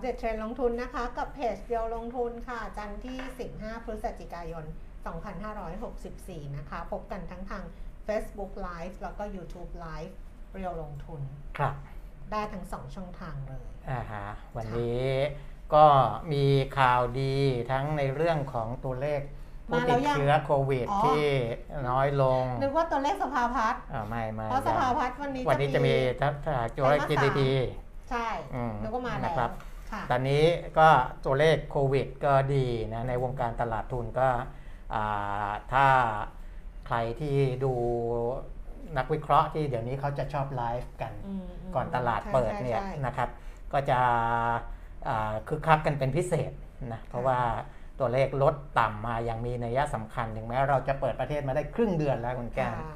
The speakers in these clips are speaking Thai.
37 เทรนด์ลงทุนนะคะ กับเพจเดียวลงทุนค่ะ จันทร์ที่ 15 พฤศจิกายน 2564 นะคะ พบกันทั้งทาง Facebook Live แล้วก็ YouTube Live เรียวลงทุน ครับ ได้ทั้งสองช่องทางเลย อ่าฮะวันนี้ก็มีข่าวดีทั้งในเรื่องของตัวเลขผู้ติดเชื้อโควิดที่น้อยลงนึกว่าตัวเลขสภาพัฒน์อ่าไม่ไม่เพราะสภาพัฒน์วันนี้ วันนี้จะมีทัศน์ตัวเ GDP ใช่อืนึกว่ามาแล้ว ตอนนี้ก็ตัวเลขโควิดก็ดีนะในวงการตลาดทุนก็อ่าถ้าใครที่ดูนักวิเคราะห์ที่เดี๋ยวนี้เขาจะชอบไลฟ์กันอืมมก่อนตลาดเปิดใช่เนี่ยใช่นะครับ ก็จะอ่าคึกคักกันเป็นพิเศษนะเพราะว่าตัวเลขลดต่ำมาอย่างมีนัยสำคัญถึงแม้เราจะเปิดประเทศมาได้ครึ่งเดือนแล้วคุณแก้วค่ะ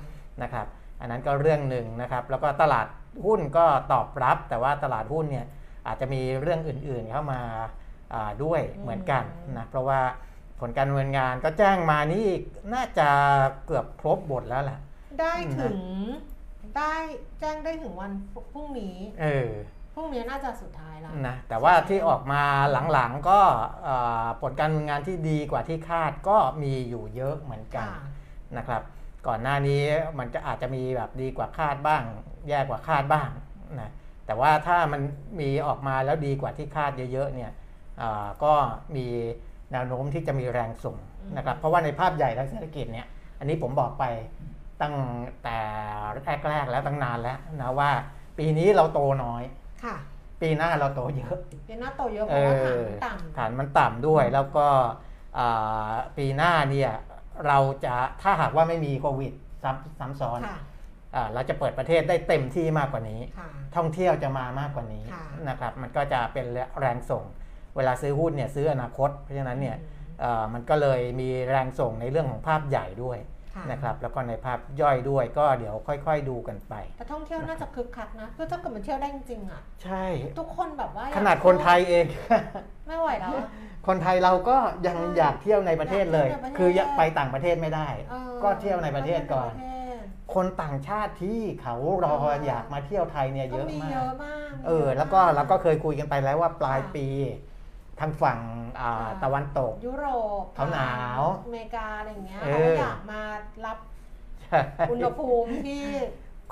นะครับ อันนั้นก็เรื่องหนึ่งนะครับ แล้วก็ตลาดหุ้นก็ตอบรับ แต่ว่าตลาดหุ้นเนี่ย อาจจะมีเรื่องอื่นๆเข้ามาอ่าด้วยเหมือนกันนะเพราะว่าผลการดำเนินงานก็แจ้งมานี่น่าจะเกือบครบหมดแล้วแหละได้ถึงได้แจ้งได้ถึงวันพรุ่งนี้ เออพรุ่งนี้น่าจะสุดท้ายแล้วนะแต่ว่าที่ออกมาหลังๆก็เอ่อผลการดำเนินงานที่ดีกว่าที่คาดก็มีอยู่เยอะเหมือนกันค่ะนะครับ ก่อนหน้านี้มันจะอาจจะมีแบบดีกว่าคาดบ้าง แย่กว่าคาดบ้างนะ แต่ว่าถ้ามันมีออกมาแล้วดีกว่าที่คาดเยอะๆเนี่ยอ่าก็มีแนวโน้มที่จะมีแรงส่งนะครับเพราะว่าในภาพใหญ่ทางเศรษฐกิจเนี่ยอันนี้ผมบอกไปตั้งแต่แรกๆแล้วตั้งนานแล้วนะว่า ปีนี้เราโตน้อยค่ะ ปีหน้าเราโตเยอะเป็นหน้าโตเยอะเพราะว่าฐานมันต่ำฐานมันต่ำด้วยแล้วก็อ่าปีหน้าเนี่ยเราจะถ้าหากว่าไม่มีโควิดซ้ำซ้ำซ้อนค่ะอ่า เราจะเปิดประเทศได้เต็มที่มากกว่านี้ค่ะท่องเที่ยวจะมามากกว่านี้ค่ะนะครับ มันก็จะเป็นแรงส่ง เวลาซื้อหุ้นเนี่ยซื้ออนาคต เพราะฉะนั้นเนี่ยเอ่อมันก็เลยมีแรงส่งในเรื่องของภาพใหญ่ด้วยค่ะนะครับแล้วก็ในภาพย่อยด้วยก็เดี๋ยวค่อย ๆ ดูกันไป แต่ท่องเที่ยวน่าจะคึกคักนะคือถ้าเกิดมันเที่ยวได้จริงๆอะใช่ ทุกคนแบบว่าขนาดคนไทยเอง ไม่ไหวแล้วอะคนไทยเราก็ยังใช่อยากเที่ยวในประเทศเลยอยากเที่ยวในประเทศคือไปต่างประเทศไม่ได้ออก็เที่ยวในประเทศก่อน เที่ยวในประเทศคนต่างชาติที่เขารออยากมาเที่ยวไทยเนี่ยเยอะก็มีมาเยกอะมากมีเออยะแล้วก็มเราก็เคยคุยกันไปแล้วว่าปลายค่ะปี ทางฝั่งอ่าค่ะตะวันตก ยุโรปเขาหนาว อเมริกาอะไรอย่างเงี้ยเอเขาอก็อยากมารับอุณหภูมิที่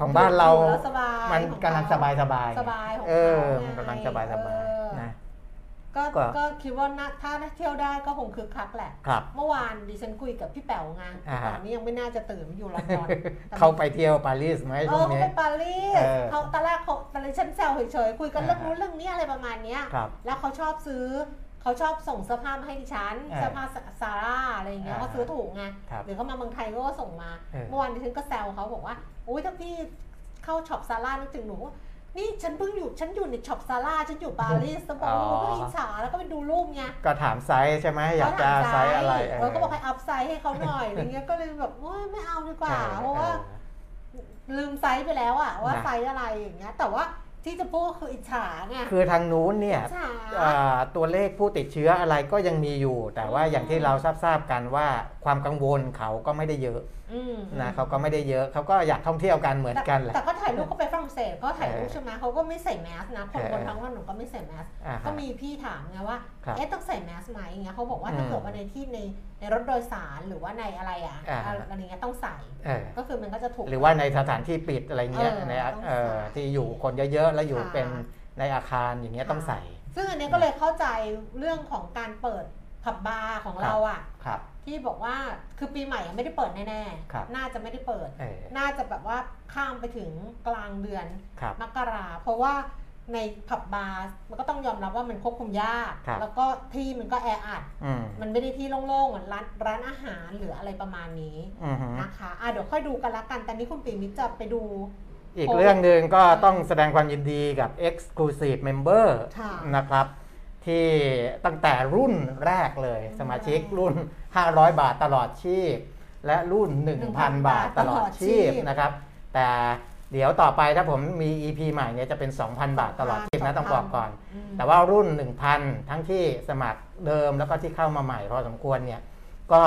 ของบ้านเราอยู่แล้วสบายมันของกำลังสบายสบายสบายของเออเขาไงมันกำลังสบายสบายเออนะ ก็ก็ ก็คิดว่าน่าถ้าเที่ยวได้ก็คงคึกคักแหละ ครับ เมื่อวานดิฉันคุยกับพี่แป๋วไงอ่าฮะ ตอนนี้ยังไม่น่าจะตื่นอยู่ลอนดอนแต่เขาไปเที่ยวปารีสไหมเอช่วองเขานี้ ไปปารีสเออเขาตอนแรกเขาตอนแรกฉันแซวเฉยๆคุยกันเรื่องอ่าฮะ นู้นเรื่องนี้อะไรประมาณเนี้ย ครับ แล้วเขาชอบซื้อเขาชอบส่งเสื้อผ้ามาให้ดิฉันอ่าเสื้อผ้าซาร่าอะไรอย่างเงี้ยอ่าเขาซื้อถูกไงครับหรือเขามาเมืองไทยก็ส่งมา เออ เมื่อวานดิฉันก็แซวเขาบอกว่าอุ้ยถ้าพี่เข้า shop ซาร่านึกถึงหนูว่า นี่ฉันเพิ่งอยู่ฉันอยู่ใน shop ซาร่าฉันอยู่ปารีสบอกว่าก็อิจฉาแล้วก็ไปดูรูปไงก็ถามไซส์ใช่ไหมอยากจะไซส์อะไรเออก็บอกให้ up size ให้เขาหน่อยอย่างเงี้ยก็เลยแบบว่าไม่เอาดีกว่า เพราะว่า ลืมไซส์ไปแล้วอะว่านะไซส์อะไรอย่างเงี้ย แต่ว่าที่จะพูดก็คืออิจฉาไงคือทางนู้นเนี่ยอิจฉาอ่าตัวเลขผู้ติดเชื้ออะไรก็ยังมีอยู่ แต่ว่าอืมอย่างที่เราทราบๆกันว่าความกังวลเขาก็ไม่ได้เยอะอืม นะเขาก็ไม่ได้เยอะเขาก็อยากท่องเที่ยวกันเหมือนกันแหละแต่ก็ถ่ายรูปก็ไปฝรั่งเศสก็ถ่ายรูปเออใช่ไหมเขาก็ไม่ใส่แมสนะคนเออบนท้องถนนก็ไม่ใส่แมสอ่าก็ฮะมีพี่ถามไงว่าครับเอ๊ะต้องใส่แมสไหมอย่างเงี้ยเขาบอกว่าอืมถ้าเกิดว่าในที่ในในรถโดยสารหรือว่าในอะไรอะอ่าอะไรเงี้ยต้องใส่เออก็คือมันก็จะถูกหรือว่าในสถานที่ปิดอะไรเงี้ยเออในต้องเอ่อใส่ที่อยู่คนเยอะๆแล้วอยู่ค่ะเป็นในอาคารอย่างเงี้ยต้องใส่ ซึ่งอันนี้ก็เลยเข้าใจเรื่องของการเปิดผับบาร์ของเราอะครับ ที่บอกว่าคือปีใหม่ยังไม่ได้เปิดแน่ครับๆ น่าจะไม่ได้เปิด เออ น่าจะแบบว่าข้ามไปถึงกลางเดือนครับมกรา เพราะว่าในผับบาร์มันก็ต้องยอมรับว่ามันควบคุมยาก ครับ แล้วก็ที่มันก็แออัด อืมมันไม่ได้ที่โล่งๆเหมือนร้านร้านอาหารหรืออะไรประมาณนี้อือฮึนะคะอะเดี๋ยวค่อยดูกันละกัน แต่นี้คุณปีมิตรจะไปดู อีกโอ้เรื่องหนึ่งก็ต้องแสดงความยินดีกับ Exclusive Member ค่ะ นะครับ ที่ตั้งแต่รุ่นแรกเลย สมาชิกรุ่น 500 บาทตลอดชีพ และรุ่น 1,000 บาทตลอดชีพนะครับ แต่เดี๋ยวต่อไปถ้าผมมี EP ใหม่เนี่ยจะเป็น 2,000 บาทตลอดชีพนะต้องบอกก่อนอืมแต่ว่ารุ่น 1,000 ทั้งที่สมัครเดิมแล้วก็ที่เข้ามาใหม่พอสมควรเนี่ยก็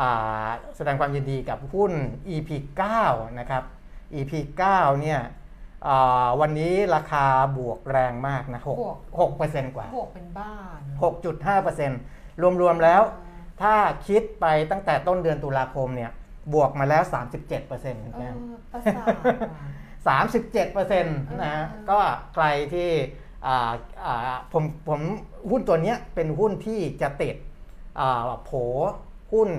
อ่าแสดงความยินดีกับหุ้น EP 9 นะครับ EP 9 เนี่ยอ่า วันนี้ราคาบวกแรงมากนะบวก6 6%กว่าบวกเป็นบ้าน6.5%รวม ๆ แล้ว ถ้าคิดไปตั้งแต่ต้นเดือนตุลาคมเนี่ย บวกมาแล้ว 37%เปอร์เซ็นต์เออประสาทว่ะสามสิบเจ็ดเปอร์เซ็นต์นะฮะเออก็ใครที่อ่าอ่าผมผมหุ้นตัวเนี้ยเป็นหุ้นที่จะติดอ่าโผหุ้น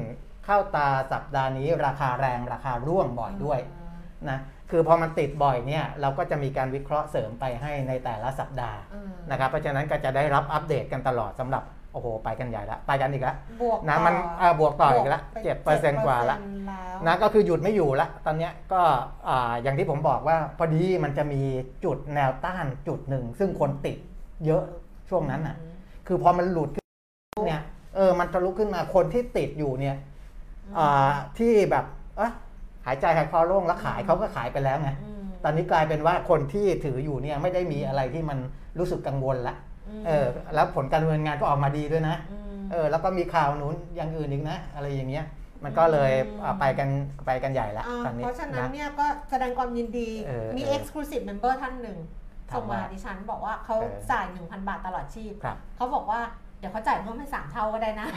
เข้าตาสัปดาห์นี้ราคาแรงราคาร่วงบ่อยด้วยนะ คือพอมันติดบ่อยเนี่ยเราก็จะมีการวิเคราะห์เสริมไปให้ในแต่ละสัปดาห์เออนะครับเพราะฉะนั้นก็จะได้รับอัปเดตกันตลอดสำหรับโอ้โหไปกันใหญ่ละไปกันอีกแล้วบวกนะต่อมันอ่าบวกต่ออีกละบวเจ็ดเปอร์เซ็นต์กว่าละ7%แล้วนะก็คือหยุดไม่อยู่ละตอนเนี้ยก็อ่าอย่างที่ผมบอกว่าพอดีมันจะมีจุดแนวต้านจุดหนึ่ง ซึ่งคนติดเยอะช่วงนั้นอะ คือพอมันหลุดขึ้นเนี่ยเออมันทะลุขึ้นมาคนที่ติดอยู่เนี่ยอ่าที่แบบเอะ หายใจหายคอโล่งแล้วขายเขาก็ขายไปแล้วไงอืมตอนนี้กลายเป็นว่าคนที่ถืออยู่เนี่ยไม่ได้มีอะไรที่มันรู้สึกกังวลละมเออแล้วผลการดำเนินงานก็ออกมาดีด้วยนะมเออแล้วก็มีข่าวนู้นอย่างอื่นอีกนะ อะไรอย่างเงี้ยมันก็เลยอืมอ่าไปกันไปกันใหญ่ละอ่าตอนนี้เพราะฉะนั้นนะเนี่ยก็แสดงความยินดีเออมีเออ exclusive member ท่านหนึ่งถามส่งมาว่าดิฉันบอกว่าเขาเออจ่าย 1,000 บาทตลอดชีพครับเขาบอกว่า เดี๋ยวเขาจ่ายเพิ่มให้สามเท่าก็ได้นะ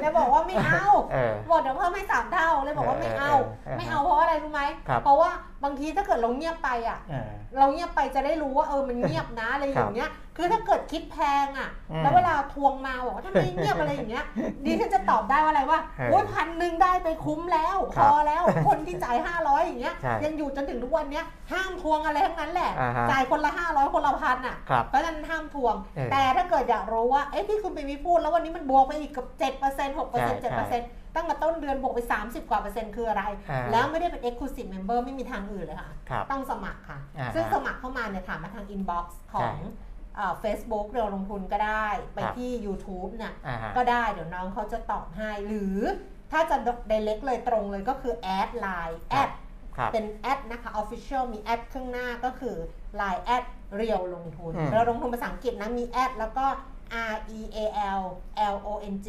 แล้วบอกว่าไม่เอาเออบอกเดี๋ยวเพิ่มให้สามเท่าเลยบอกว่าไม่เอาเออเออเออไม่เอาเพราะอะไรรู้ไหมครับเพราะว่าบางทีถ้าเกิดเราเงียบไปอะเออเราเงียบไปจะได้รู้ว่าเออมันเงียบนะอะไรอย่างเงี้ย คือถ้าเกิดคิดแพงอะอืมแล้วเวลาทวงมาบอกว่าทำไมเงียบอะไรอย่างเงี้ย ดีที่จะตอบได้ว่าอะไรว่าเออโอ้ยพันหนึ่งได้ไปคุ้มแล้วคพรับอแล้วคนที่จ่ายห้าร้อยอย่างเงี้ยใช่ยังอยู่จนถึงทุกวันเนี้ยห้ามทวงอะไรทั้งนั้นแหละอ่าฮะจ่ายคนละห้าร้อยคนละพันอะครับเพราะฉะนั้นห้ามทวงเออแต่ถ้าเกิดอยากรู้ว่าเอ๊ะที่คุณไปมีพูดแล้ววันนี้มันบวกไปอีกกับเจ็ดเปอร์เซ็นต์หกเปอร์เซ็นต์ใช่เจ็ดเปอร์เซ็นต์ ตั้งแต่ต้นเดือนบวกไป 30 กว่าเปอร์เซ็นต์คืออะไรอ่าแล้วไม่ได้เป็น exclusive member ไม่มีทางอื่นเลยค่ะครับต้องสมัครค่ะอ่าฮะซึ่งสมัครเข้ามาเนี่ยถามมาทาง inbox ของเฟซบุ๊กเรียวลงทุนก็ได้ ไปครับที่ YouTube เนี่ยอ่าฮะก็ได้เดี๋ยวน้องเขาจะตอบให้ หรือถ้าจะ direct เลยตรงเลยก็คือ add line ครั add บครับเป็นแอดนะคะ official มีแอดข้างหน้าก็คือ line แอดเรียวลงทุนอืมเราลงทุนภาษาอังกฤษนะ มีแอดแล้วก็ R E A L L O N G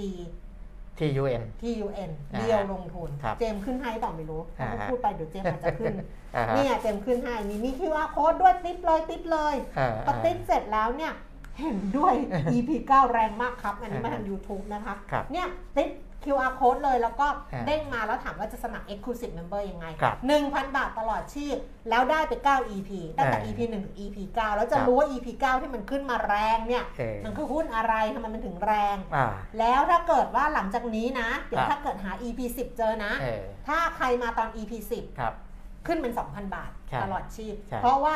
T U N T U N อ่าเรียวลงทุนครับเจมส์ขึ้นให้ต่อไม่รู้อ่าเขาฮะพูดไปเดี๋ยวเจมส์อาจจะขึ้นอ่าฮะเนี่ยเจมส์ขึ้นให้มีมี QR code ด้วยติดเลยติดเลยอ่าพอติดเสร็จแล้วเนี่ยเห็นด้วย EP 9 แรงมากครับ อันนี้มาทาง YouTube นะคะครับเนี่ยติด QR code เลยแล้วก็อ่าเด้งมาแล้วถามว่าจะสมัคร Exclusive Member ยังไงครับ1,000 บาทตลอดชีพ แล้วได้ไป 9 EP ตั้งแต่อ่า EP 1 ถึง EP 9 แล้วจะครับรู้ว่า EP 9 ที่มันขึ้นมาแรงเนี่ยเออมันคือหุ้นอะไรทำไมมันถึงแรงอ่าแล้วถ้าเกิดว่าหลังจากนี้นะ เดี๋ยวครับถ้าเกิดหา EP 10 เจอนะเออถ้าใครมาตอน EP ครับ10 ขึ้นเป็น 2,000 บาทใช่ตลอดชีพใช่เพราะว่า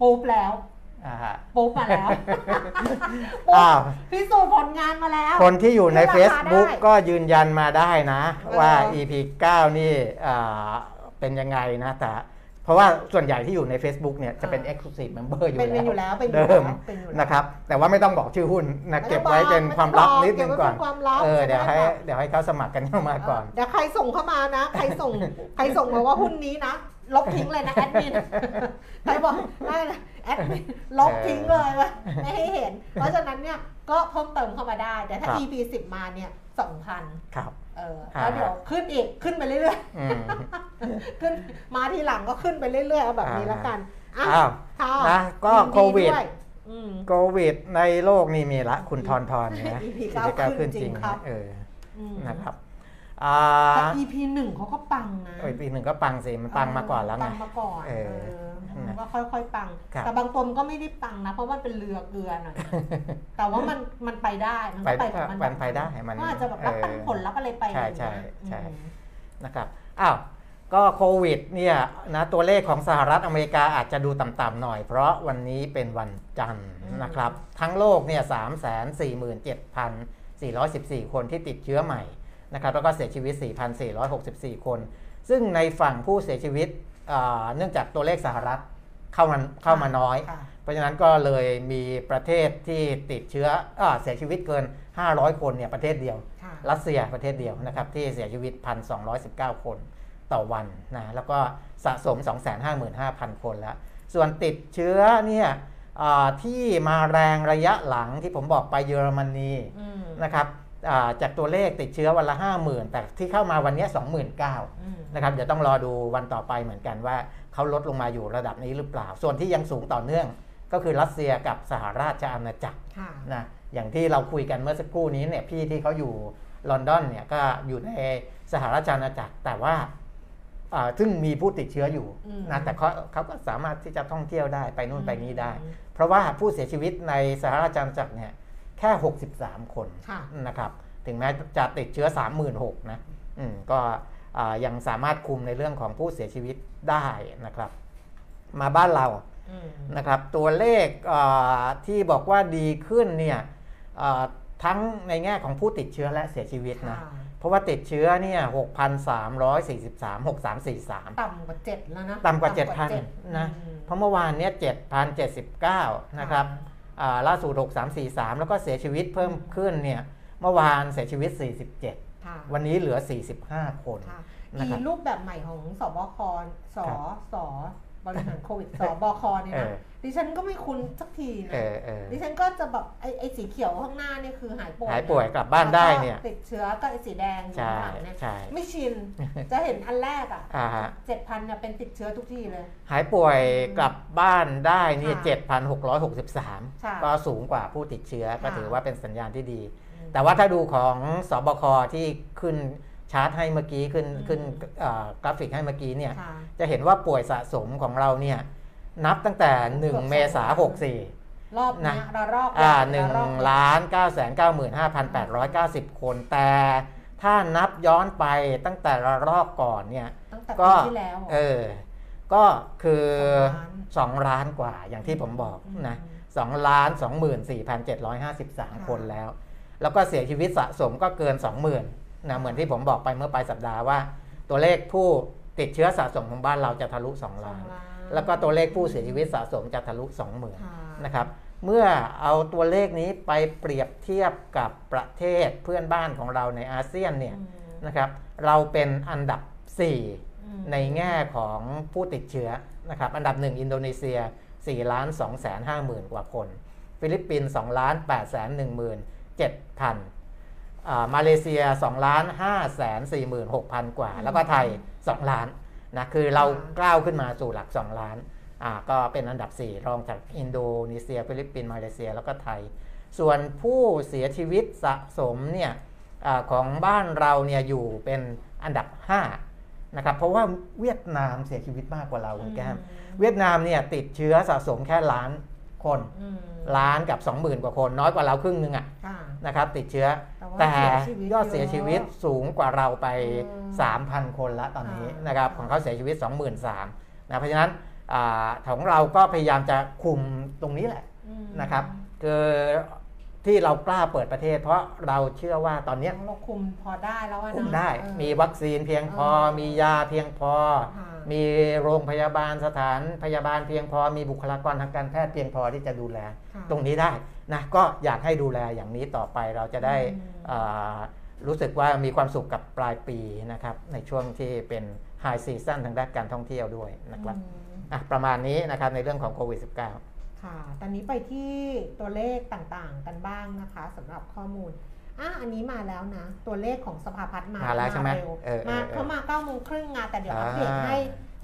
ปุ๊บแล้วอ่าฮะ ปุ๊บมาแล้วอ้าวพิสูจน์ผลงานมาแล้ว คนที่อยู่ในราคา Facebook ได้ก็ยืนยันมาได้นะเออว่า EP 9 นี่อ่าเป็นยังไงนะแต่เพราะว่าส่วนใหญ่ที่อยู่ใน Facebook เนี่ยจะเป็น Exclusive Member อยู่เป็นเป็นอยู่แล้วแล้วเป็นอยู่เดิแล้มวเป็นอยู่แล้วนะครับแต่ว่าไม่ต้องบอกชื่อหุ้นนะไม่เก็บต้องไว้เป็นบอกความลับไม่นิต้ดองบอกนึงก่อนเก็บไว้เป็นความลับเออจะได้เดี๋ยวให้แบบเดี๋ยวให้เขาสมัครกันเข้ามาก่อนเดี๋ยวใครส่งเข้ามานะ ใครส่งใครส่งมาว่าหุ้นนี้นะ ลบทิ้งเลยนะแอดมินใครบอกได้นะแอดมินลบทิ้งเลยว่ะไม่ให้เห็น เพราะฉะนั้นเนี่ยก็เพิ่มเติมเข้ามาได้ แต่ถ้าครับ EP 10 มาเนี่ย2,000ครับเอออ่าแล้วเดี๋ยวขึ้นอีกขึ้นไปเรื่อยอืมๆขึ้นมาทีหลังก็ขึ้นไปเรื่อยๆเอาแบบนี้อ่าแล้วกันอะอ้าวค่ะนะก็ยินโควิดด้วยอืมโควิดในโลกนี่มีละคุณทอนทอนนะ EP กิเก้าจการขึ้ขึ้นนจจริริงงครับเอออืมนะครับอ่า แต่ EP หนึ่งเขาก็ปังนะเอ้ยปีหนึ่งก็ปังสิ มันปังมาก่อนแล้วไง ปังมาก่อนเออเออนะมันก็ค่อยๆ ปัง ครับ แต่บางตัวมันก็ไม่ได้ปังนะ เพราะมันเป็นเรือเกลือหน่อยแต่ว่ามันมันไปได้ มันก็ไปไปของมันมันไปได้มัน ก็อาจจะแบบรับปันเออผลรับอะไรไปใช่อย่างเงี้ยใช่ใช่ อืม นะครับ อ้าว ก็โควิดเนี่ยนะตัวเลขของสหรัฐอเมริกาอาจจะดูต่ำๆหน่อย เพราะวันนี้เป็นวันจันทร์นะครับ ทั้งโลกเนี่ยสามแสนสี่หมื่นเจ็ดพันสี่ร้อยสิบสี่คนที่ติดเชื้อใหม่ นะครับแล้วก็เสียชีวิต 4,464 คน ซึ่งในฝั่งผู้เสียชีวิตอ่าเนื่องจากตัวเลขสหรัฐเข้ามาเข้ามาน้อยค่ะเพราะฉะนั้นก็เลยมีประเทศที่ติดเชื้ออาเสียชีวิตเกิน 500 คนเนี่ยประเทศเดียวค่ะรัสเซียประเทศเดียวนะครับที่เสียชีวิต 1,219 คนต่อวันนะแล้วก็สะสม 255,000 คนแล้ว ส่วนติดเชื้อเนี่ยอ่าที่มาแรงระยะหลังที่ผมบอกไปเยอรมนีอืมนะครับอ่า จากตัวเลขติดเชื้อวันละ 50,000 แต่ที่เข้ามาวันนี้ 29,000อืมนะครับเดี๋ยวต้องรอดูวันต่อไปเหมือนกันว่าเขาลดลงมาอยู่ระดับนี้หรือเปล่า ส่วนที่ยังสูงต่อเนื่องก็คือรัสเซียกับสหราชอาณาจักรค่ะนะอย่างที่เราคุยกันเมื่อสักครู่นี้เนี่ยพี่ที่เขาอยู่ลอนดอนเนี่ยก็อยู่ในสหราชอาณาจักรแต่ว่าอ่าซึ่งมีผู้ติดเชื้ออยู่อืมนะแต่เขาเขาก็สามารถที่จะท่องเที่ยวได้ไปนู่นไปนี่ได้อืมเพราะว่าผู้เสียชีวิตในสหราชอาณาจักรเนี่ย แค่ 63 คนค่ะนะครับ ถึงแม้จะติดเชื้อ 36,000นะอืมก็อ่ายังสามารถคุมในเรื่องของผู้เสียชีวิตได้นะครับ มาบ้านเราอืมนะครับ ตัวเลขอ่าที่บอกว่าดีขึ้นเนี่ยอ่าทั้งในแง่ของผู้ติดเชื้อและเสียชีวิตนะค่ะเพราะว่าติดเชื้อเนี่ย6,343 6343 ต่ำกว่าเจ็ดแล้วนะ ต่ำกว่าเจ็ด7,000 นะอืมเพราะเมื่อวานเนี่ย7,079 นะครับอ่า ล่าสุด 6343 แล้วก็เสียชีวิตเพิ่มขึ้นเนี่ยเมื่อวานเสียชีวิต 47ค่ะวันนี้เหลือ 45 คนค่ะนะครับอีรูปแบบใหม่ของสบคสครับสบริหารโควิดสบคเนี่ยเอนะอ ดิฉันก็ไม่คุ้นสักทีนะเออเออดิฉันก็จะแบบไอ้ไอ้สีเขียวข้างหน้านี่คือหายป่วยหายป่วยกลับบ้านได้เนี่ยแล้วก็ติดเชื้อก็ไอ้สีแดงอยู่ใช่ข้างหลังเนี่ยใช่ไม่ชินจะเห็นอันแรกอะอ่าฮะเจ็ดพันเนี่ยเป็นติดเชื้อทุกที่เลย หายป่วยกลับบ้านได้นี่ค่ะค่ะ7,663ก็สูงกว่าผู้ติดเชื้อก็ค่ะถือว่าเป็นสัญญาณที่ดีอืมแต่ว่าถ้าดูของสบคที่ขึ้นชาร์ตให้เมื่อกี้ขึ้นอืมขึ้นเอ่อกราฟิกให้เมื่อกี้เนี่ยค่ะจะเห็นว่าป่วยสะสมของเราเนี่ย นับตั้งแต่เกือบ1เมษาสองล้าน64รอบเนี้ยนะระลอกอ่าระลอก1ล้าน9 9 5 8 9 0คนแต่ถ้านับย้อนไปตั้งแต่ระลอกก่อนเนี่ยตั้งแต่ก็ปีที่แล้วเออก็คือสองล้าน2ล้านกว่าอย่างที่ผมบอกอืมนะ2ล้าน24,753คนแล้ว แล้วก็เสียชีวิตสะสมก็เกิน20,000นะเหมือนที่ผมบอกไปเมื่อปลายสัปดาห์ว่า ตัวเลขผู้ติดเชื้อสะสมของบ้านเราจะทะลุ2สองล้านล้าน แล้วก็ตัวเลขผู้เสียชีวิตสะสมจะทะลุ20,000ค่ะนะครับ เมื่อเอาตัวเลขนี้ไปเปรียบเทียบกับประเทศเพื่อนบ้านของเราในอาเซียนเนี่ยอืมนะครับ เราเป็นอันดับ4อืมในแง่ของผู้ติดเชื้อนะครับ อันดับ 1 อินโดนีเซีย4ล้าน2แสน5หมื่นกว่าคน ฟิลิปปินส์2ล้าน8แสน1หมื่น7พันอ่ามาเลเซีย2ล้าน5แสน4หมื่น6พันกว่า แล้วก็ไทย 2 ล้าน นะคือเราก้าวขึ้นมาสู่หลัก 2 ล้านอ่าก็เป็นอันดับ 4 รองจากอินโดนีเซีย ฟิลิปปินส์มาเลเซียแล้วก็ไทย ส่วนผู้เสียชีวิตสะสมเนี่ยอาของบ้านเราเนี่ยอยู่เป็นอันดับ 5 นะครับ เพราะว่าเวียดนามเสียชีวิตมากกว่าเราคุณแก้มเวียดนามเนี่ยติดเชื้อสะสมแค่ล้าน คนอืมล้านกับ 20,000 กว่าคน น้อยกว่าเราครึ่งหนึงอะค่ะนะครับ ติดเชื้อ แต่ว่าแต่เสียชีวิตยอดเสียชีวิตเยอะสูงกว่าเราไปอืม3,000 คนละตอนนี้ค่ะนะครับของเขาเสียชีวิต 23,000นะเพราะฉะนั้นอาของเราก็พยายามจะคุมตรงนี้แหละอืมนะครับคือ ที่เรากล้าเปิดประเทศ เพราะเราเชื่อว่าตอนเนี้ยเราคุมพอได้แล้วอะคุมเนาะได้เออมีวัคซีนเพียงพอเออมียาเพียงพอค่ะมีโรงพยาบาลสถานพยาบาลเพียงพอ มีบุคลากรทางการแพทย์เพียงพอที่จะดูแลค่ะตรงนี้ได้นะก็อยากให้ดูแลอย่างนี้ต่อไปเราจะได้อืมอ่ารู้สึกว่ามีความสุขกับปลายปีนะครับในช่วงที่เป็นไฮซีซันทางด้านการท่องเที่ยวด้วยนะครับอืมอะประมาณนี้นะครับในเรื่องของโควิด -19 ค่ะ ตอนนี้ไปที่ตัวเลขต่างๆ กันบ้างนะคะสำหรับข้อมูลอะอันนี้มาแล้วนะ ตัวเลขของสภาพัฒน์มามาแล้วใช่ไหมเร็วเออเออมาเออ เขามาเก้าโมงครึ่งงานแต่เดี๋ยวอัปเดตอ่าให้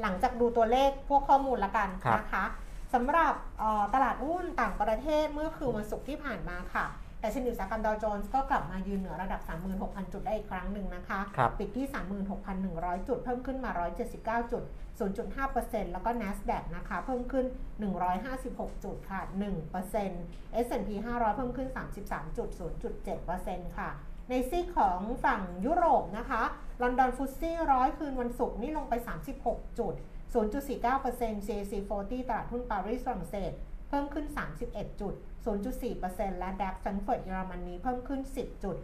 หลังจากดูตัวเลขพวกข้อมูลละกันครับนะคะสำหรับเอ่อตลาดหุ้นต่างประเทศเมื่อคืนวันศุกร์ที่ผ่านมาค่ะ แต่ชนิดอุตสาหกรรมดาวโจนส์ก็กลับมายืนเหนือระดับ 36,000 จุดได้อีกครั้งหนึ่งนะคะครับปิดที่ 36,100 จุด เพิ่มขึ้นมา 179 จุด 0.5%แล้วก็ NASDAQ นะคะ เพิ่มขึ้น 156 จุดค่ะ 1% S&P 500 เพิ่มขึ้น 33จุด0.7%ค่ะ ในซีกของฝั่งยุโรปนะคะ ลอนดอนฟุตซี่ร้อยคืนวันศุกร์นี่ลงไป 36 จุด 0.49% CAC 40 ตลาดหุ้นปารีสฝรั่งเศส เพิ่มขึ้น 31 จุด 0.4%และดัคแฟรงก์เฟิร์ตเยอรมนีเพิ่มขึ้น 10จุด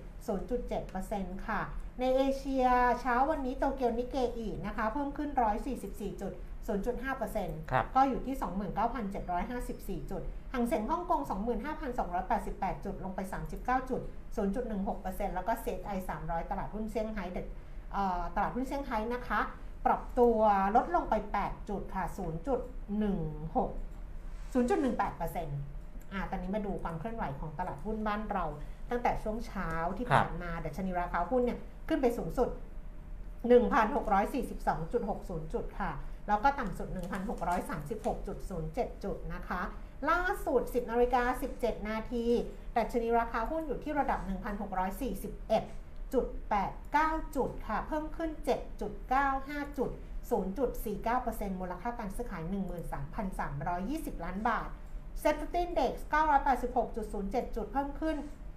0.7%ค่ะ ในเอเชียเช้าวันนี้โตเกียวนิเกอีนะคะ เพิ่มขึ้น 144จุด0.5%ครับก็อยู่ที่ 29,754 จุดห่างเสียงฮ่องกง 25,288 จุด ลงไป 39 จุด 0.16%แล้วก็ CSI 300 ตลาดหุ้นเซี่ยงไฮ้เด็ดเอ่อตลาดหุ้นเซี่ยงไฮ้นะคะ ปรับตัวลดลงไป 8 จุดค่ะ 0.16 0.18% อ่าตอนนี้มาดูความเคลื่อนไหวของตลาดหุ้นบ้านเรา ตั้งแต่ช่วงเช้าที่ครับผ่านมาดัชนีราคาหุ้นเนี่ยขึ้นไปสูงสุด 1,642.60 จุดค่ะ แล้วก็ต่ำสุด 1,636.07 จุดนะคะ ล่าสุด 10นาฬิกา17 นาทีดัชนีราคาหุ้นอยู่ที่ระดับ 1,641.89 จุดค่ะ เพิ่มขึ้น 7.95 จุด0.49%มูลค่าการซื้อขาย 13,320 ล้านบาท s e t ตินเด็ก986.07 จุดเพิ่มขึ้น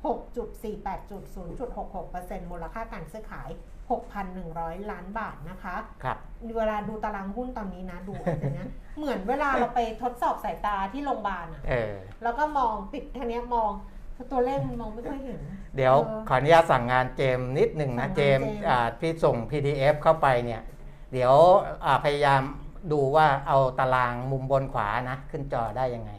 6.48 จุด 0.66%มูลค่าการซื้อขาย 6,100 ล้านบาทนะคะครับเวลาดูตารางหุ้นตอนนี้นะ ดูอะไรเนี้ยเหมือนเวลาเราไปทดสอบสายตาที่โรงพยาบาลอะเออแล้วก็มองปิดทีเนี้ยมองตัวเลขมันมองไม่ค่อยเห็น เดี๋ยวเออขออนุญาตสั่งงานเจมส์นิดหนึ่งนะสั่งงานเจมส์เจมส์อ่าพี่ส่ง PDF เข้าไปเนี่ย เดี๋ยวอ่าพยายามดูว่าเอาตารางมุมบนขวานะ ขึ้นจอได้ยังไงได้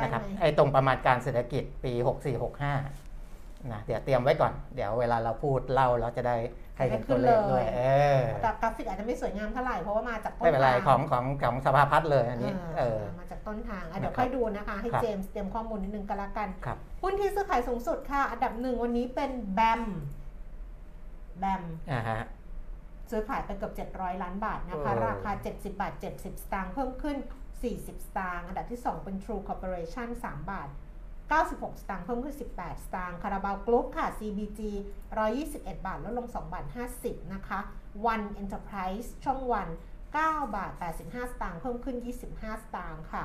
นะครับไหมไอ้ตรงประมาณการเศรษฐกิจปี 6465นะเดี๋ยวเตรียมไว้ก่อน เดี๋ยวเวลาเราพูดเล่าเราจะได้ให้เห็นตัวเลขด้วยเออแต่กราฟิกอาจจะไม่สวยงามเท่าไหร่เพราะว่ามาจากต้นไม่เป็นไรทางของของของสภาพัฒน์เลยอันนี้เออมาจากต้นทางอะเดี๋ยวนะครับค่อยดูนะคะ ให้ครับเจมส์เตรียมข้อมูลนิดนึงก็แล้วกันครับหุ้นที่ซื้อขายสูงสุดค่ะ อันดับหนึ่งวันนี้เป็นแบมแบมอ่าฮะซื้อขายไปเกือบ700 ล้านบาทนะคะเออราคา 70 บาท 70 สตางค์เพิ่มขึ้น 40 สตางค์อันดับที่ 2 เป็น True Corporation 3 บาท 96 สตางค์เพิ่มขึ้น 18 สตางค์คาราบาวกรุ๊ปค่ะ CBG 121 บาท ลดลง 2 บาท 50 นะคะ One Enterprise ช่องวัน 9 บาท 85 สตางค์เพิ่มขึ้น 25 สตางค์ค่ะ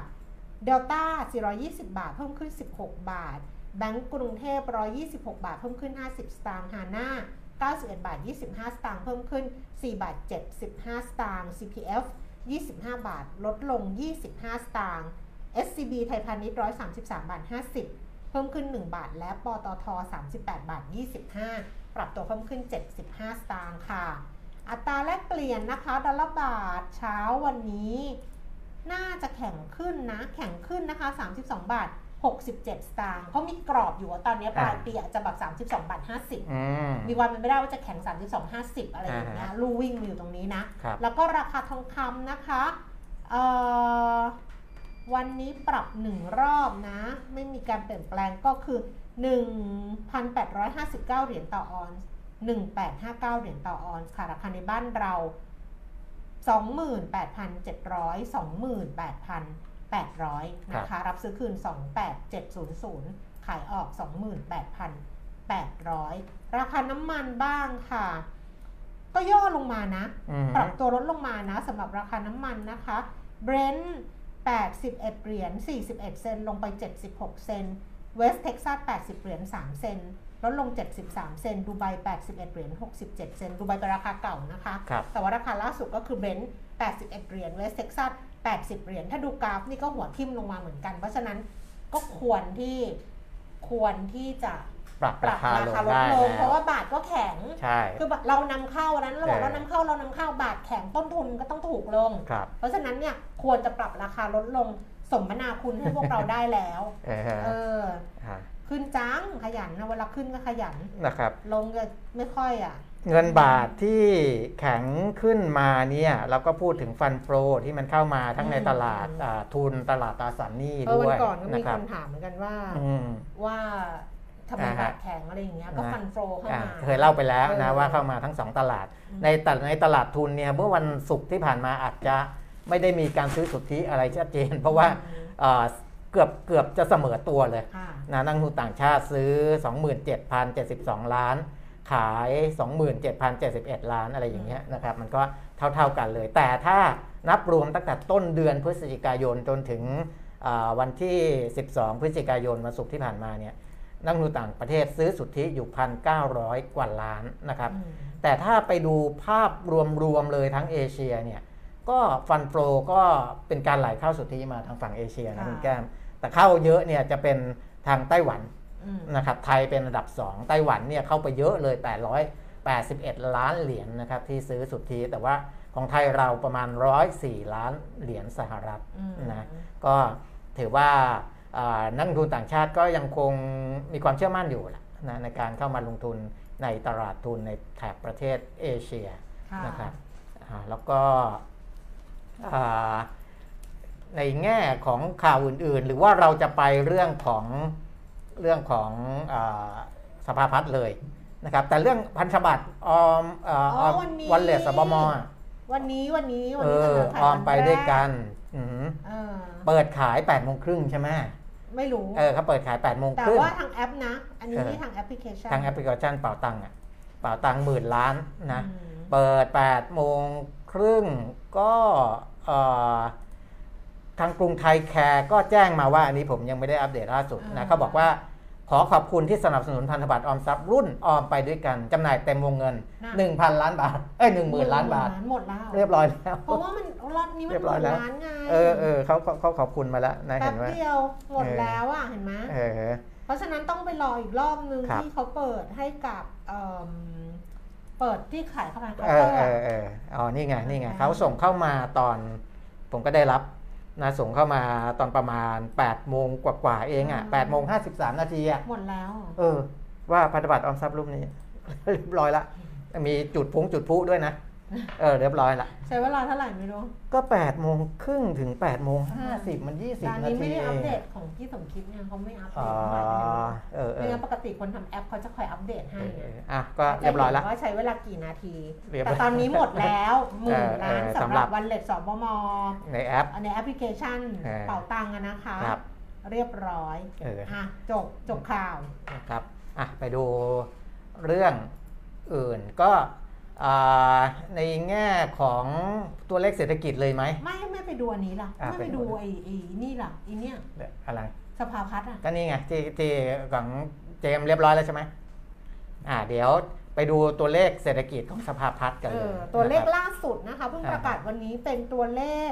เดลต้า420 บาท เพิ่มขึ้น 16 บาท แบงก์กรุงเทพ 126 บาท เพิ่มขึ้น 50 สตางค์ฮาน่า91 บาท 25 สตางค์เพิ่มขึ้น 4 บาท 75 สตางค์ CPF 25 บาท ลดลง 25 สตางค์ SCB ไทยพาณิชย์133 บาท 50 เพิ่มขึ้น 1 บาท และปตท 38 บาท 25 ปรับตัวเพิ่มขึ้น 75 สตางค์ค่ะ อัตราแลกเปลี่ยนนะคะ ดอลลาร์บาทเช้าวันนี้ น่าจะแข็งขึ้นนะ แข็งขึ้นนะคะ 32 บาท 67 สตางค์เพราะมีกรอบอยู่ว่าตอนนี้ปลายปีอาจจะแบบ32บาท50อืมมีวันเป็นไม่ได้ว่าจะแข็ง 32 50 อะไรอย่างเงี้ยอ่าฮะลู่วิ่งมีอยู่ตรงนี้นะครับแล้วก็ราคาทองคำนะคะเอ่อวันนี้ปรับหนึ่งรอบนะ ไม่มีการเปลี่ยนแปลงก็คือ 1,859 เหรียญต่อออนซ์1859 เหรียญต่อออนซ์ค่ะ ราคาในบ้านเรา 28,700 28,800นะคะรับซื้อคืน 28700 ขายออก 28,800 ราคาน้ำมันบ้างค่ะ ก็ย่อลงมานะอืมปรับตัวลดลงมานะสำหรับราคาน้ำมันนะคะเบรนท์81 เหรียญ41 เซนต์ลงไป 76 เซนต์เวสเท็กซัส80 เหรียญ3เซนต์ลดลง 73 เซนต์ดูไบ 81 เหรียญ 67 เซนต์ดูไบเป็นราคาเก่านะคะครับแต่ว่าราคาล่าสุดก็คือเบรนท์81 เหรียญเวสเท็กซัส 80 เหรียญ ถ้าดูกราฟนี่ก็หัวทิ่มลงมาเหมือนกัน เพราะฉะนั้นก็ควรที่ควรที่จะปรับปรารับคาราลงคาลดได้ลงแล้เพราะวว่าบาทก็แข็งใช่คือแบบเรานำเข้าวันนั้นเราบอกเออเรานำเข้าเรานำเข้าบาทแข็งต้นทุนก็ต้องถูกลงครับเพราะฉะนั้นเนี่ยควรจะปรับราคาลดลงสมนาคุณให้พวกเราได้แล้ว เออฮะเออฮะขึ้นจังขยันนะเวลาขึ้นก็ขยันนะครับ ลงก็ไม่ค่อยอะ เงินบาทที่แข็งขึ้นมาเนี่ยเราก็พูดถึงฟันโฟที่มันเข้ามาทั้งในตลาดอืมอ่าทุนตลาดตราสารหนี้เออด้วัวนยก่อนก็นะมีครัคบนถามเหมือนกันว่าอืมว่าทำไมอ่าฮะบาทแข็งอะไรอย่างเงี้ยก็นะฟันโฟเข้าอ่ามาเคยเล่าไปแล้วนะเออว่าเข้ามาทั้งสองตลาดอืมในตลาดในตลาดทุนเนี่ยเมื่อวันศุกร์ที่ผ่านมาอาจจะไม่ได้มีการซื้อสุทธิอะไรชัดเจน เพราะว่าอ่าเกือบเกือบจะเสมอตัวเลยค่ะนะนักลงทุนต่างชาติซื้อ 27,072 ล้าน ขาย 27,071 ล้านอะไรอย่างเงี้ยนะครับมันก็เท่าๆกันเลย แต่ถ้านับรวมตั้งแต่ต้นเดือนพฤศจิกายนจนถึงอ่าวันที่ 12 พฤศจิกายนวันศุกร์ที่ผ่านมาเนี่ยนักลงทุนต่างประเทศซื้อสุทธิอยู่ 1,900 กว่าล้านนะครับอืมแต่ถ้าไปดูภาพรวมๆเลยทั้งเอเชียเนี่ยก็ฟันโฟก็เป็นการไหลเข้าสุทธิมาทางฝั่งเอเชียนะค่ะคุณแก้ม แต่เข้าเยอะเนี่ยจะเป็นทางไต้หวันอืม นะครับไทยเป็นอันดับ 2 ไต้หวันเนี่ยเข้าไปเยอะเลย 881 ล้านเหรียญนะครับที่ซื้อสุทธิแต่ว่าของไทยเราประมาณ 104 ล้านเหรียญสหรัฐอืมนะก็ถือว่าอ่านักลงทุนต่างชาติก็ยังคงมีความเชื่อมั่นอยู่แหละนะในการเข้ามาลงทุนในตลาดทุนในแถบประเทศเอเชียค่ะนะครับอ่าแล้วก็อ่าในแง่ของข่าวอื่นๆ หรือว่าเราจะไปเรื่องของ เรื่องของอาสภาพัฒน์เลยนะครับ แต่เรื่องพันธบัตรออมเอออ๋อออมวันนี้วันเลสบมอะวันนี้วันนี้วันเอนี้อเสนอขายออมไปด้วยกันวัแรอืมเออเปิดขาย8ปดโมงครึ่งใช่ไหมไม่รู้เออเขาเปิดขาย8ปดโมงแต่ครึ่งว่าทางแอปนะ อันนี้เออที่ทางแอปพลิเคชันทางแอปพลิเคชันเป่าตังค์อะเป่าตังค์หมื่นล้านนะอืมเปิด8โมงครึ่งก็เอ่อ ทางกรุงไทยแคร์ก็แจ้งมาว่าอันนี้ผมยังไม่ได้อัปเดตล่าสุดนะเขาบอกว่าขอขอบคุณที่สนับสนุนพันธบัตรออมทรัพย์รุ่นออมไปด้วยกันจำหน่ายเต็มวงเงิน 1,000 ล้านบาทเอ้ย10,000ล้านบาทหมดแล้วเรียบร้อยแล้วเพราะว่ามันรอบนี้มันเรียบหร้มอยดแล้วล้านไงเออเออเขาเขาเขาขอบคุณมาแล้วนะแป๊เห็บนไหมเดียวหมดเออแล้วอะเห็นไหมเออเพราะฉะนั้นต้องไปรออีกรอบนึงครับที่เขาเปิดให้กับเอิ่มเปิดที่ขายเข้ามาเคาน์เอเตออร์เออะอเอออ๋อนี่ไงนี่ไงอ่าเขาส่งเข้ามาตอนผมก็ได้รับ นะส่งเข้ามาตอนประมาณ8โมงกว่าๆเองอะ8โมง53นาทีอะหมดแล้ว เออ ว่าพันธบัตรออมทรัพย์รูปนี้ เรียบร้อยละ มีจุดพุงจุดพุด้วยนะ เออเรียบร้อยละใช้เวลาเท่าไหร่ไม่รู้ ก็8โมงครึ่งถึง8โมง50มันแต่อัน 20นานี้ทีไม่ได้เออัปงเดตของพี่สมคิดเนี่ยเขาไม่อัปเดอ๋อตเข้ามาให้ดูเออเอไม่องั้นปกติคนทำแอปเขาจะคอยอัปเดตให้เอไงออะก็เรียบร้อยละจะห็นว่าใช้เวลากี่นาที เรียบร้อยแต่ตอนนี้หมดแล้วหมื่นเออล้านเออสำสำหหรัรับ บวันเล็ตสบมในแอป ในแอปพลิเคชันเออเป่าตังค์อะนะคะ ครับ เรียบร้อยเอออะจบจบข่าว นะครับอะไปดูเรื่องอื่นก็อ่า ในแง่ของตัวเลขเศรษฐกิจเลยไหม ไม่ไม่ไปดูอันนี้ล่ะอะไม่ไปไปดูดูไอ้ไอ้นี่ล่ะไอ้เนี่ยอะไร สภาพัฒน์อะ ก็นี่ไงที่ที่ของเจมส์เรียบร้อยแล้วใช่ไหมอ่าเดี๋ยวไปดูตัวเลขเศรษฐกิจของสภาพัฒน์กันเอเลยอตัวเลขนะครับล่าสุดนะคะเพิ่งอ่าประกาศวันนี้เป็นตัวเลข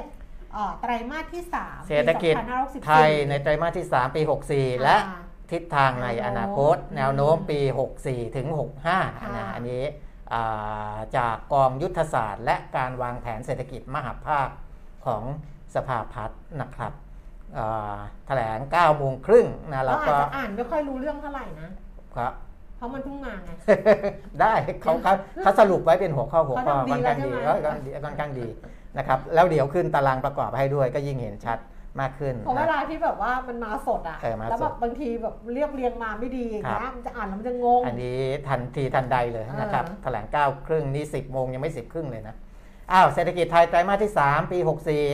เอ่อไตรมาสที่ 3 เศรษฐกิจปี2564ไทยในไตรมาสที่ 3 ปี 64 และอ่าทิศทางในอนาคต แนแนววโน้โน้มมปี 64 ถึง 65ค่ะนะอันนี้อ่า จากกองยุทธศาสตร์ และการวางแผนเศรษฐกิจมหาภาคของสภาพัฒน์นะครับอ่าแถลง9โมงครึ่งนะเราแล้วอาจก็จะอ่านไม่ค่อยรู้เรื่องเท่าไหร่นะครับเพราะมันเพิ่งมาไงได้เขาเขาเขาสรุปไว้เป็นหัวข้อหัวข้อเขาทำดีค่อนข้างดีแล้วใช่ไหมเออค่อนดีค่อนข้างดีนะครับ แล้วเดี๋ยวขึ้นตารางประกอบให้ด้วยก็ยิ่งเห็นชัด มากขึ้น เพราะเวนะลาที่แบบว่ามันมาสดอะเออมาสดแล้วแบบบางทีแบบเรียบเรียงมาไม่ดีอย่างเงี้ครัยบมันจะอ่านแล้วมันจะงง อันนี้ทันทีทันใดเลยนะครับเออแถลง9ครึ่งนี่10โมงยังไม่10ครึ่งเลยนะอ้าวเศรษฐกิจไทยไตรมาสที่ 3 ปี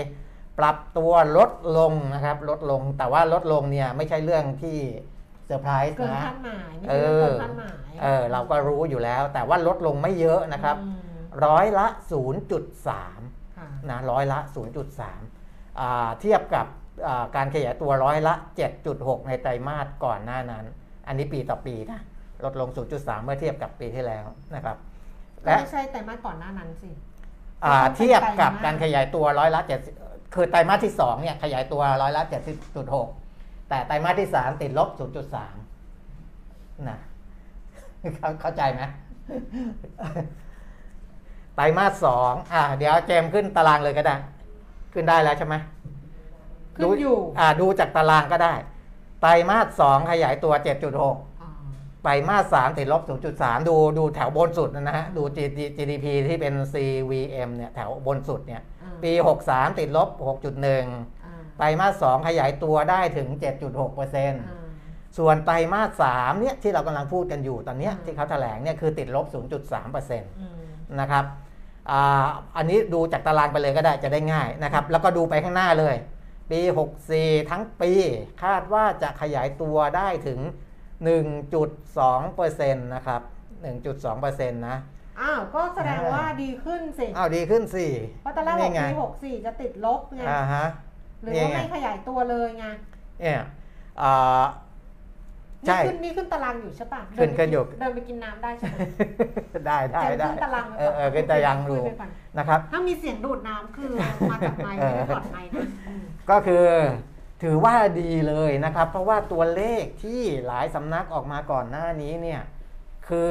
64 ปรับตัวลดลงนะครับ ลดลงแต่ว่าลดลงเนี่ยไม่ใช่เรื่องที่เซอร์ไพรส์เกินนะคาดหมายไม่เอใช่เรื่อองเกินคาดหมายเออเราก็รู้อยู่แล้ว แต่ว่าลดลงไม่เยอะนะครับอืมร้อยละ 0.3ค่ะนะร้อยละ 0.3อ่า เทียบกับอ่าการขยายตัวร้อยละ 7.6 ในไตรมาสก่อนหน้านั้น อันนี้ปีต่อปีนะลดลง 0.3 เมื่อเทียบกับปีที่แล้วนะครับก็และไม่ใช่แต่มาสก่อนหน้านั้นสิอ่าต้องเป็นเทียบกับไตรมาสการขยายตัวร้อยละ7คือไตรมาสที่2เนี่ยขยายตัวร้อยละ70.6แต่ไตรมาสที่ 3 ติดลบ 0.3 นะเข้าเข้าใจไหมไตรมาสสองอ่าเดี๋ยวเจมส์ขึ้นตารางเลยก็ได้ ขึ้นได้แล้วใช่ไหมขึ้นอยู่อ่าดูจากตารางก็ได้ ไตรมาส2ขยายตัว 7.6อ่าไตรมาส3ติดลบ 0.3 ดูดูแถวบนสุดนะฮะ ดู G- GDP ที่เป็น CVM เนี่ยแถวบนสุดเนี่ยอ่าปี 63 ติดลบ 6.1อ่าไตรมาส2ขยายตัวได้ถึง 7.6%อ่าส่วนไตรมาส3เนี่ยที่เรากำลังพูดกันอยู่ตอนเนี้ยอืมที่เขาแถลงเนี่ยคือติดลบ 0.3%อืมนะครับ อ่าอันนี้ดูจากตารางไปเลยก็ได้จะได้ง่ายนะครับ แล้วก็ดูไปข้างหน้าเลย ปี 64 ทั้งปี คาดว่าจะขยายตัวได้ถึง 1.2%นะครับ 1.2%นะ อ้าว ก็แสดงว่าดีขึ้นสิ อ้าว ดีขึ้นสิ เพราะตอนแรกบอนี่กไงปีหกสี่จะติดลบไง อ่าฮะ หรือนี่ว่าไงไม่ขยายตัวเลยไง เนี่ยอ่า ใช่ นี่ขึ้นนี่ขึ้นตารางอยู่ใช่ปะขึ้นเดิไปขึ้นอยู่ เดินไปกินน้ำได้ใช่ไหม ได้ได้เจมส์ได้ขึ้นตารางไว้เออเออก่ขึ้นตารางดูคุยไปก่อนนะครับ ถ้ามีเสียงดูดน้ำคือมาจากไมค์ไม่ได้ถอดไมค์นะอืมก็คือถือว่าดีเลยนะครับ เพราะว่าตัวเลขที่หลายสำนักออกมาก่อนหน้านี้เนี่ยคือ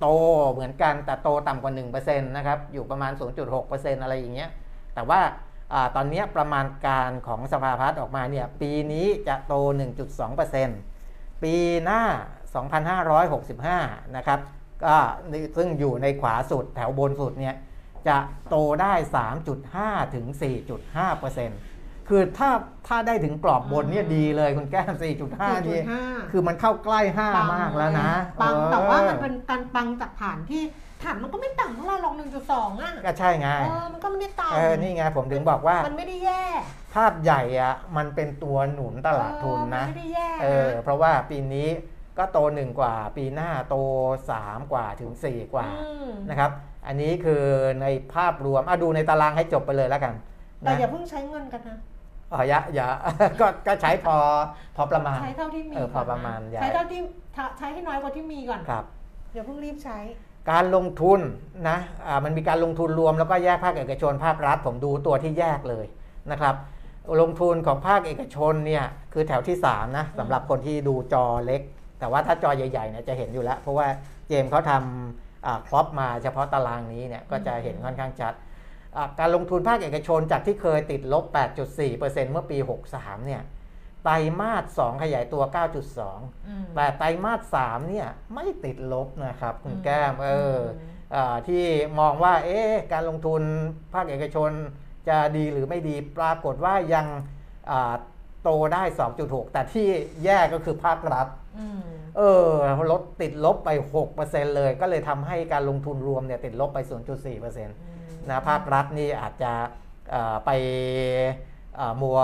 โตเหมือนกันแต่โตต่ำกว่า 1%นะครับอยู่ประมาณ 0.6%อะไรอย่างเงี้ยแต่ว่าอาตอนเนี้ยประมาณการของสภาพัฒน์ออกมาเนี่ยปีนี้จะโต 1.2% ปีหน้า 2565 นะครับ ก็ซึ่งอยู่ในขวาสุดแถวบนสุดเนี่ยจะโตได้ 3.5 ถึง 4.5%คือถ้าถ้าได้ถึงกรอบบนเนี่ยดีเลยคุณแก้ม 4.5 นี่4.5คือมันเข้าใกล้ 5 มากแล้วนะ ปังเออแต่ว่ามันเป็นการปังจากฐานที่ฐานมันก็ไม่ต่ำเท่าไหร่หรอก1.2 อะ ก็ใช่ไง เออ มันก็ไม่ได้ต่ำเออ นี่ไงผมถึงบอกว่า มันไม่ได้แย่ ภาพใหญ่อะมันเป็นตัวหนุนตลาดทุนนะเออมันไม่ได้แย่เออนะเพราะว่าปีนี้ก็โตหนึ่งกว่า ปีหน้าโต3กว่าถึง4กว่าอืมนะครับ อันนี้คือในภาพรวมอะดูในตารางให้จบไปเลยแล้วกันแต่นะอย่าเพิ่งใช้เงินกันนะอ๋ออย่าอย่าก็ก็ใช้พอพอประมาณ ใช้เท่าที่มีเออพอก่นนประมาณอย่าใช้เท่าที่ใช้ให้น้อยกว่าที่มีก่อนครับอย่าเพิ่งรีบใช้ การลงทุนนะอ่ามันมีการลงทุนรวมแล้วก็แยกภาคเอกชนภาครัฐผมดูตัวที่แยกเลยนะครับ ลงทุนของภาคเอกชนเนี่ยคือแถวที่ 3 นะสำหรับคนที่ดูจอเล็ก แต่ว่าถ้าจอใหญ่ๆเนี่ยจะเห็นอยู่แล้ว เพราะว่าเจมส์เขาทำอ่าครอปมาเฉพาะตารางนี้เนี่ยก็จะเห็นค่อนข้างชัดอ่าการลงทุนภาคเอกชนจากที่เคยติดลบ 8.4%เมื่อปี 63 เนี่ยไตรมาส 2 ขยายตัว 9.2อืมแต่ไตรมาส 3 เนี่ยไม่ติดลบนะครับคุณแก้มเออมอาที่มองว่าเอ๊ะการลงทุนภาคเอกชน จะดีหรือไม่ดีปรากฏว่ายังอ่าโตได้ 2.6 แต่ที่แย่ก็คือภาครัฐอืมเออลดติดลบไป 6%เลย ก็เลยทำให้การลงทุนรวมเนี่ยติดลบไป 0.4%นะภาครัฐนี่อาจจะเอ่อไปเอ่อมัว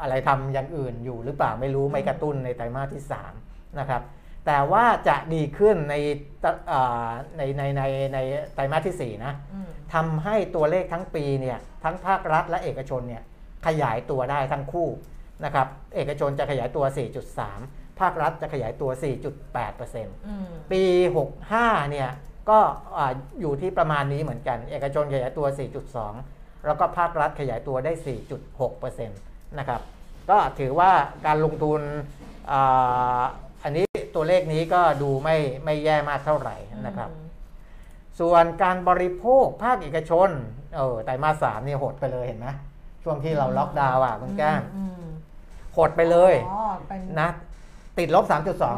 อะไรทำอย่างอื่นอยู่หรือเปล่าไม่รู้ไม่กระตุ้นในไตรมาสที่ 3 นะครับ แต่ว่าจะดีขึ้นในตะเอ่อในในในในไตรมาสที่ 4 นะอืมทำให้ตัวเลขทั้งปีเนี่ยทั้งภาครัฐและเอกชนเนี่ยขยายตัวได้ทั้งคู่นะครับเอกชนจะขยายตัว 4.3 ภาครัฐจะขยายตัว 4.8%อืมปี 65 เนี่ยก็อ่าอยู่ที่ประมาณนี้เหมือนกัน เอกชนขยายตัว 4.2 แล้วก็ภาครัฐขยายตัวได้ 4.6%นะครับก็ถือว่าการลงทุน อ่าอันนี้ตัวเลขนี้ก็ดูไม่ไม่แย่มากเท่าไหร่นะครับ ส่วนการบริโภคภาคเอกชนเออไตรมาสสามนี่หดไปเลยเห็นไหมช่วงที่เราล็อกดาวน์อะคุณแก้มอืมหดไปเลยอ๋อเป็นนะติดลบ 3.2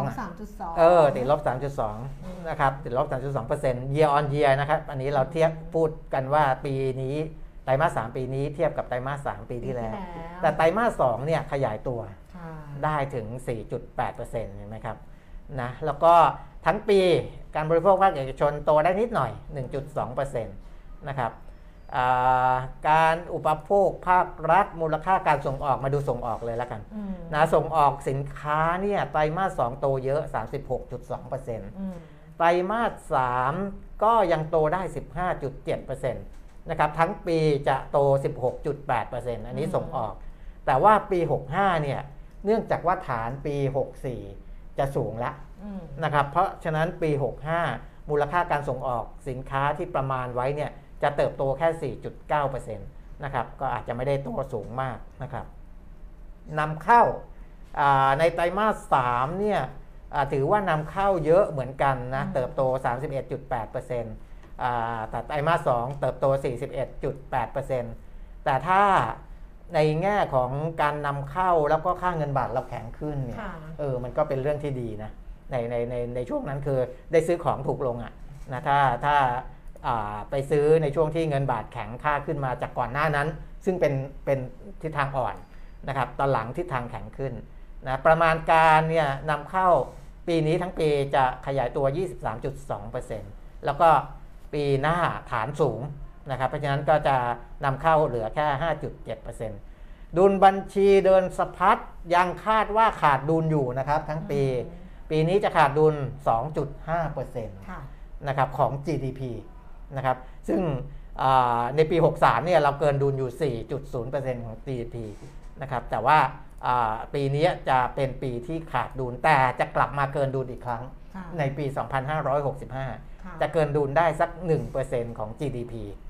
อะสามจุดสองเออ ติดลบ 3.2 นะครับ ติดลบ 3.2เปอร์เซ็นต์ year on year นะครับ อันนี้เราเทียบพูดกันว่าปีนี้ ไตรมาส 3 ปีนี้เทียบกับไตรมาส 3 ปีที่แล้ว แต่ไตรมาส 2 เนี่ยขยายตัวค่ะ ได้ถึง 4.8%เห็นไหมครับนะแล้วก็ทั้งปีการบริโภคภาคเอกชนโตได้นิดหน่อย 1.2%นะครับอ่าการอุปโภคภาครัฐมูลค่าการส่งออกมาดูส่งออกเลยแล้วกันอืมนะส่งออกสินค้าเนี่ยไตรมาส 2 โตเยอะ 36.2%อืมไตรมาส 3 ก็ยังโตได้ 15.7%นะครับทั้งปีจะโต 16.8%อันนี้ส่งออก แต่ว่าปี 65เนี่ย เนื่องจากว่าฐานปี 64 จะสูงแล้วอืมนะครับ เพราะฉะนั้นปี 65 มูลค่าการส่งออกสินค้าที่ประมาณไว้เนี่ยจะเติบโตแค่ 4.9%นะครับ ก็อาจจะไม่ได้โตสูงมากนะครับนำเข้าอ่าในไตรมาส 3 เนี่ยอ่าถือว่านำเข้าเยอะเหมือนกันนะอืมเติบโต 31.8%อ่าแต่ไตรมาส 2 เติบโต 41.8%แต่ถ้า ในแง่ของการนำเข้าแล้วก็ค่าเงินบาทเราแข็งขึ้นเนี่ยค่ะเออมันก็เป็นเรื่องที่ดีนะในในในในช่วงนั้นคือได้ซื้อของถูกลงอะ่ะนะถ้าถ้าอ่าไปซื้อในช่วงที่เงินบาทแข็งค่าขึ้นมาจากก่อนหน้านั้น ซึ่งเป็นเป็นทิศทางอ่อนนะครับตอนหลังทิศทางแข็งขึ้นนะประมาณการเนี่ยนำเข้าปีนี้ทั้งปีจะขยายตัว 23.2%แล้วก็ปีหน้าฐานสูง นะครับเพราะฉะนั้นก็จะนำเข้าเหลือแค่ 5.7%ดุลบัญชีเดินสะพัดยังคาดว่าขาดดุลอยู่นะครับทั้งปี ปีนี้จะขาดดุล 2.5%ค่ะนะครับของ GDP นะครับซึ่งอ่าในปี 63เนี่ยเราเกินดุลอยู่ 4.0%ของ GDP นะครับแต่ว่าอ่าปีนี้จะเป็นปีที่ขาดดุลแต่จะกลับมาเกินดุลอีกครั้งค่ะในปี 2565ค่ะจะเกินดุลได้สัก 1%ของ GDP ค่ะ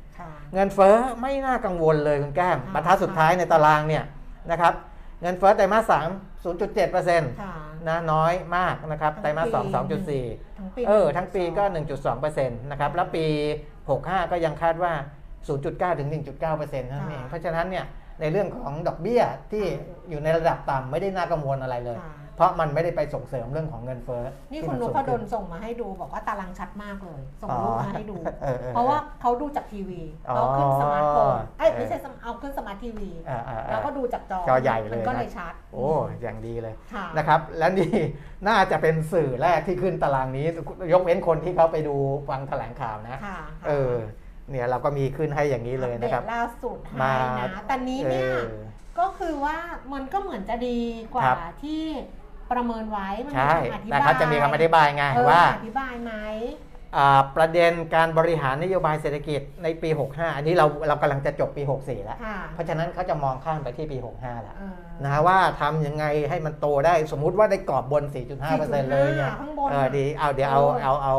เงินเฟ้อไม่น่ากังวลเลยคุณแก้มค่ะบรรทัดสุดท้ายในตารางเนี่ยนะครับเงินเฟ้อไตรมาส3 0.7%นค่ะะน้อยมากนะครับทั้งไตรมาสปี2 2.4ทั้งปีเออ ทั้งปีก็ 1.2%นะครับแล้วปี 65 ก็ยังคาดว่า 0.9 ถึง 1.9%นั่นเองเพราะฉะนั้นเนี่ยในเรื่องของดอกเบี้ยที่อยู่ในระดับต่ำไม่ได้น่ากังวลอะไรเลยค่ะ เพราะมันไม่ได้ไปส่งเสริมเรื่องของเงินเฟ้อนี่ที่คุณมันนสูงพดขึ้ลส่งมาให้ดูบอกว่าตารางชัดมากเลย ส่งอ๋อรูปมาให้ดูเออออเพราะว่าเขาดูจากทีวีอ๋อเขาขึ้นสมาร์ทโฟนเอ้ยเออไม่ใช่สมาเอาขึ้นสมาร์ททีวีอ่าอ่าอ่าแล้วก็ดูจากจอจอใหญ่เลยมันก็นะเลยชัด โอ้อย่างดีเลยค่ะนะครับ และนี่น่าจะเป็นสื่อแรกที่ขึ้นตารางนี้ ยกเว้นคนที่เขาไปดูฟังแถลงข่าวนะค่ะเออเนี่ยเราก็มีขึ้นให้อย่างนี้เลยนะครับอัปดตล่าสุดมาให้นะแต่นี้เนี่ยออก็คือว่ามันก็เหมือนจะดีกว่าครับที่ ประเมินไว้มัใช่คำอธิบายแต่เขาจะมีคำอธิบายไงเออว่าอธิบายไหมอ่าประเด็นการบริหารนโยบายเศรษฐกิจในปี 65 อันนี้เราเรากำลังจะจบปี 64 แล้ว ค่ะเพราะฉะนั้นเขาจะมองข้ามไปที่ปี 65 แล้วเออนะว่าทำยังไงให้มันโตได้สมมุติว่าได้กรอบบน 4.5%เลยเนี่ย ข้างบน เออดีเอาเดี๋ยวเอาโอ้เอาเอา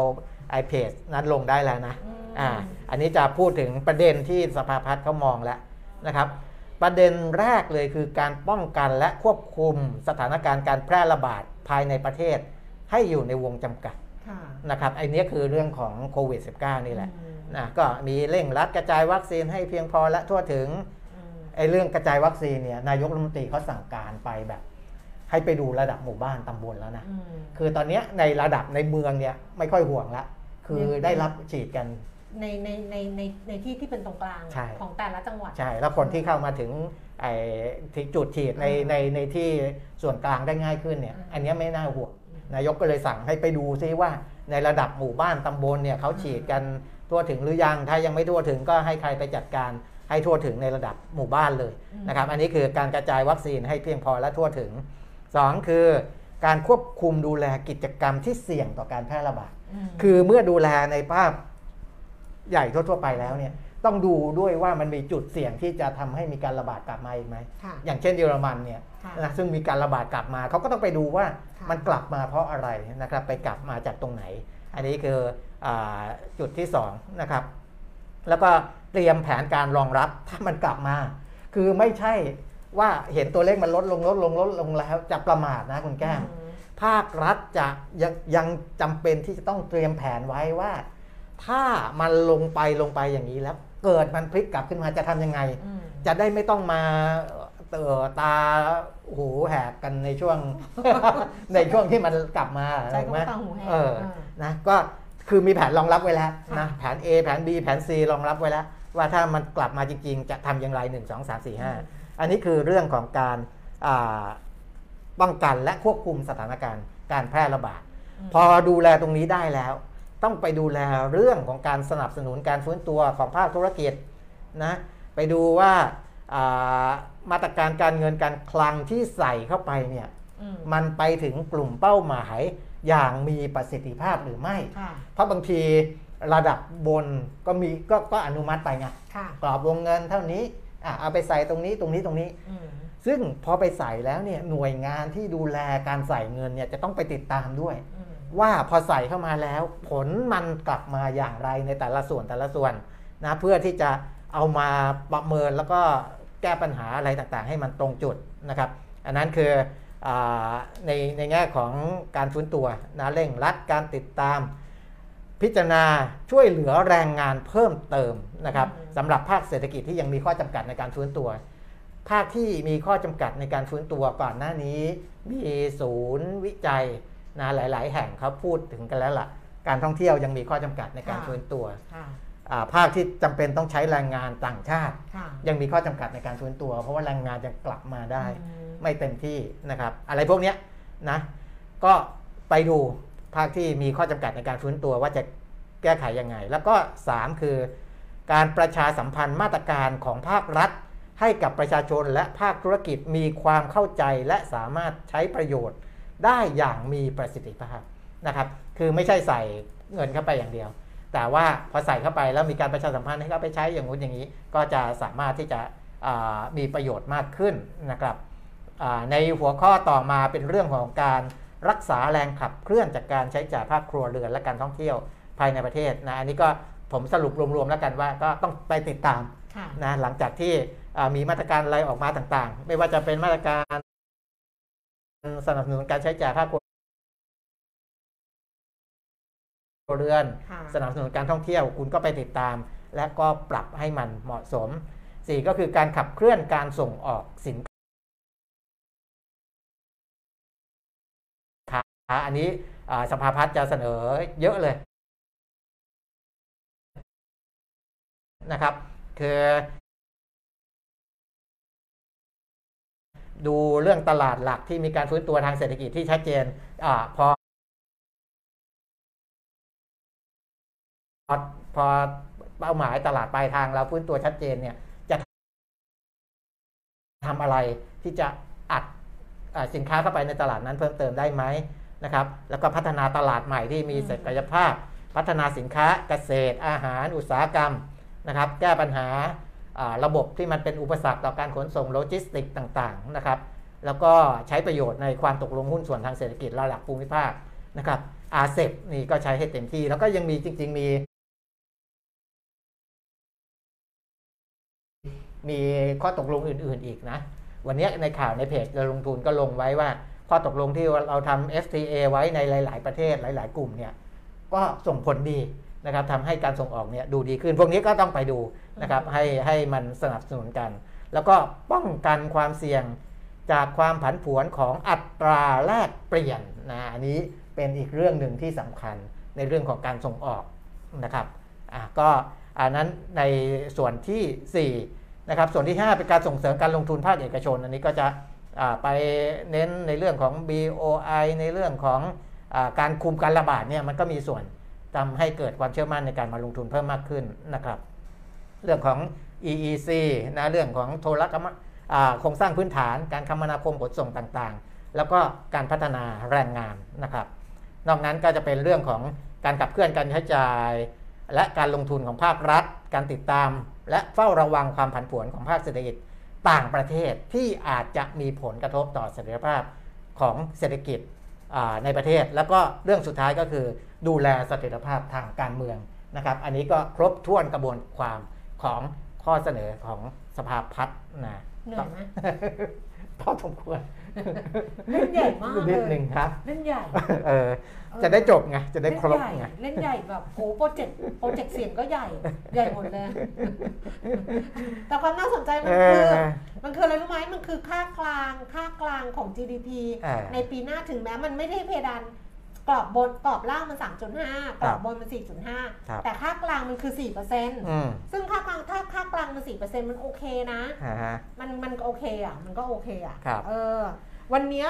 ไอเพจนั้นลงได้แล้วนะ อืม อ่า อันนี้จะพูดถึงประเด็นที่สภาพัฒน์เขามองแล้วนะครับ ประเด็นแรกเลยคือการป้องกันและควบคุมสถานการณ์การแพร่ระบาดภายในประเทศ ให้อยู่ในวงจำกัดค่ะนะครับไอ้เนี้ยคือเรื่องของโควิด -19 นี่แหละอืมนะก็มีเร่งรัดกระจายวัคซีนให้เพียงพอและทั่วถึงอืมไอ้เรื่องกระจายวัคซีนเนี่ยนายกรัฐมนตรีเขาสั่งการไปแบบ ให้ไปดูระดับหมู่บ้านตำบลแล้วนะอืมคือตอนเนี้ยในระดับในเมืองเนี่ยไม่ค่อยห่วงละคือเนี่ยได้รับฉีดกัน ในในในในในที่ที่เป็นตรงกลางใช่ ของแต่ละจังหวัด ใช่ แล้วคนที่เข้ามาถึงไอ้ที่จุดฉีดในอ่าในในที่ส่วนกลางได้ง่ายขึ้นเนี่ย อ่า อันเนี้ยไม่น่าห่วงนายกก็เลยสั่งให้ไปดูซิว่าในระดับหมู่บ้านตำบลเนี่ยเขาฉีดกันทั่วถึงหรือยัง ถ้ายังไม่ทั่วถึงก็ให้ใครไปจัดการให้ทั่วถึงในระดับหมู่บ้านเลยนะครับ อันนี้คือการกระจายวัคซีนให้เพียงพอและทั่วถึงสองคือการควบคุมดูแลกิจกรรมที่เสี่ยงต่อการแพร่ระบาดมคือเมื่อดูแลในภาพ ใหญ่ทั่วๆไปแล้วเนี่ยต้องดูด้วยว่ามันมีจุดเสี่ยงที่จะทำให้มีการระบาดกลับมาอีกไหมค่ะอย่างเช่นเยอรมันเนี่ยค่ะนะซึ่งมีการระบาดกลับมาเขาก็ต้องไปดูว่าค่ะมันกลับมาเพราะอะไรนะครับ ไปกลับมาจากตรงไหน อันนี้คืออาจุดที่สองนะครับ แล้วก็เตรียมแผนการรองรับถ้ามันกลับมา คือไม่ใช่ว่าเห็นตัวเลขมันลดลงลดลงลดลงแล้วจะประมาทนะคุณแก้มอืมภาครัฐจะยังยังจำเป็นที่จะต้องเตรียมแผนไว้ว่า ถ้ามันลงไปลงไปอย่างนี้แล้ว เกิดมันพลิกกลับขึ้นมาจะทำยังไงอืมจะได้ไม่ต้องมาเอ่อตาหูแหกกันในช่วง ในช่วงที่มันกลับมาใช่ถูกไหมก็ต้องหูแหกเออเออนะก็คือมีแผนรองรับไว้แล้วค่ะนะแผน A แผน B แผน C รองรับไว้แล้ว ว่าถ้ามันกลับมาจริงๆ จะทำอย่างไร 1 2 3 4 5 อันนี้คือเรื่องของการอ่าป้องกันและควบคุมสถานการณ์ การแพร่ระบาด พอดูแลตรงนี้ได้แล้ว ต้องไปดูแลเรื่องของการสนับสนุนการฟื้นตัวของภาคธุรกิจนะไปดูว่าอ่ามาตรการการเงินการคลังที่ใส่เข้าไปเนี่ยอืมมันไปถึงกลุ่มเป้าหมายอย่างมีประสิทธิภาพหรือไม่ค่ะเพราะบางทีระดับบนก็มีก็ก็อนุมัติไปไงค่ะกรอบวงเงินเท่านี้อะเอาไปใส่ตรงนี้ตรงนี้ตรงนี้อืมซึ่งพอไปใส่แล้วเนี่ยหน่วยงานที่ดูแลการใส่เงินเนี่ยจะต้องไปติดตามด้วยอืม ว่าพอใส่เข้ามาแล้ว ผลมันกลับมาอย่างไรในแต่ละส่วนแต่ละส่วนนะเพื่อที่จะเอามาประเมินแล้วก็แก้ปัญหาอะไรต่างๆ ให้มันตรงจุดนะครับ อันนั้นคืออาในในแง่ของการฟื้นตัวนะเร่งรัดการติดตาม พิจารณาช่วยเหลือแรงงานเพิ่มเติมนะครับอืมสำหรับภาคเศรษฐกิจที่ยังมีข้อจำกัดในการฟื้นตัว ภาคที่มีข้อจำกัดในการฟื้นตัวก่อนหน้านี้ มีศูนย์วิจัย นะหลาย ๆ แห่งเขาพูดถึงกันแล้วล่ะ การท่องเที่ยวยังมีข้อจำกัดในการค่ะฟื้นตัวค่ะอ่าภาคที่จำเป็นต้องใช้แรงงานต่างชาติค่ะยังมีข้อจำกัดในการฟื้นตัว เพราะว่าแรงงานจะกลับมาได้อืมไม่เต็มที่นะครับ อะไรพวกเนี้ยนะ ก็ไปดูภาคที่มีข้อจำกัดในการฟื้นตัวว่าจะแก้ไขยังไง แล้วก็ 3 คือ การประชาสัมพันธ์มาตรการของภาครัฐ ให้กับประชาชนและภาคธุรกิจมีความเข้าใจและสามารถใช้ประโยชน์ ได้อย่างมีประสิทธิภาพนะครับ คือไม่ใช่ใส่เงินเข้าไปอย่างเดียว แต่ว่าพอใส่เข้าไปแล้วมีการประชาสัมพันธ์ให้เขาไปใช้อย่างนู้นอย่างนี้ ก็จะสามารถที่จะอ่ามีประโยชน์มากขึ้นนะครับอ่าในหัวข้อต่อมาเป็นเรื่องของการรักษาแรงขับเคลื่อนจากการใช้จ่ายภาคครัวเรือนและการท่องเที่ยวภายในประเทศนะอันนี้ก็ผมสรุปรวมๆแล้วกันว่าก็ต้องไปติดตามค่ะนะหลังจากที่อ่ามีมาตรการอะไรออกมาต่างๆ ไม่ว่าจะเป็นมาตรการ สนับสนุนการใช้จ่ายภาคครัวเรือนค่ะสนับสนุนการท่องเที่ยวคุณก็ไปติดตาม และก็ปรับให้มันเหมาะสมสี่ก็คือการขับเคลื่อนการส่งออกสินค้าอันนี้อ่าสภาพัฒน์จะเสนอเยอะเลยนะครับคือ ดูเรื่องตลาดหลักที่มีการฟื้นตัวทางเศรษฐกิจที่ชัดเจนอาพอพอพอเป้าหมายตลาดปลายทางเราฟื้นตัวชัดเจนเนี่ยจะทำอะไรที่จะอัดอ่าสินค้าเข้าไปในตลาดนั้นเพิ่มเติมได้ไหมนะครับ แล้วก็พัฒนาตลาดใหม่ที่มีอืมศักยภาพ พัฒนาสินค้าเกษตรอาหารอุตสาหกรรมนะครับ แก้ปัญหาอ่า ระบบที่มันเป็นอุปสรรคต่อการขนส่งโลจิสติกส์ต่างๆนะครับ แล้วก็ใช้ประโยชน์ในความตกลงหุ้นส่วนทางเศรษฐกิจระดับภูมิภาคนะครับ RCEP นี่ก็ใช้ให้เต็มที่ แล้วก็ยังมีจริง ๆ มี มีข้อตกลงอื่น ๆ อีกนะ วันนี้ในข่าวในเพจเราลงทุนก็ลงไว้ว่า ข้อตกลงที่เราทำ FTA ไว้ในหลาย ๆ ประเทศหลาย ๆ กลุ่มเนี่ยก็ส่งผลดีนะครับทำให้การส่งออกเนี่ยดูดีขึ้น พวกนี้ก็ต้องไปดู นะครับให้ให้มันสนับสนุนกัน แล้วก็ป้องกันความเสี่ยงจากความผันผวนของอัตราแลกเปลี่ยนนะอันนี้เป็นอีกเรื่องหนึ่งที่สำคัญในเรื่องของการส่งออกนะครับอะก็อันนั้นในส่วนทีสี่4นะครับส่วนที่ 5 เป็นการส่งเสริมการลงทุนภาคเอกชน อันนี้ก็จะอ่าไปเน้นในเรื่องของ BOI ในเรื่องของอาการคุมการระบาดเนี่ยมันก็มีส่วนทำให้เกิดความเชื่อมั่นในการมาลงทุนเพิ่มมากขึ้นนะครับ เรื่องของ EEC นะเรื่องของโทรคมโครงสร้างพื้นฐาน การคมนาคมขนส่งต่างๆ แล้วก็การพัฒนาแรงงานนะครับ นอกนั้นก็จะเป็นเรื่องของการขับเคลื่อนการใช้จ่าย และการลงทุนของภาครัฐ การติดตาม และเฝ้าระวังความผันผวนของภาคเศรษฐกิจต่างประเทศที่อาจจะมีผลกระทบต่อเสถียรภาพของเศรษฐกิจในประเทศ แล้วก็เรื่องสุดท้ายก็คือดูแลเสถียรภาพทางการเมืองนะครับ อันนี้ก็ครบถ้วนกระบวนความ ของข้อเสนอของสภาพัฒน์นะเหนื่อยไหม พอสมควรเล่นใหญ่มากเลยนิดหนึ่งครับ เล่นใหญ่เออ จะได้จบไง จะได้ครบเล่นใหไงญ่เล่นใหญ่แบบโหโปรเจกต์โปรเจกต์เสียงก็ใหญ่ ใหญ่หมดเลย แต่ความน่าสนใจมันเอคืออ มันคืออะไรรู้ไหมมันคือค่ากลางค่ากลางของ GDP อ่าในปีหน้าถึงแม้มันไม่ได้เพดาน กรอบบนกรอบล่างมัน 3.5 กรอบบนมันครับ4.5 แต่ค่ากลางมันคือ4%อืมซึ่งค่ากลางถ้าค่ากลางมัน 4%มันโอเคนะอ่าฮะมันมันโอเคอะ มันก็โอเคอะครับเออ วันเนี้ย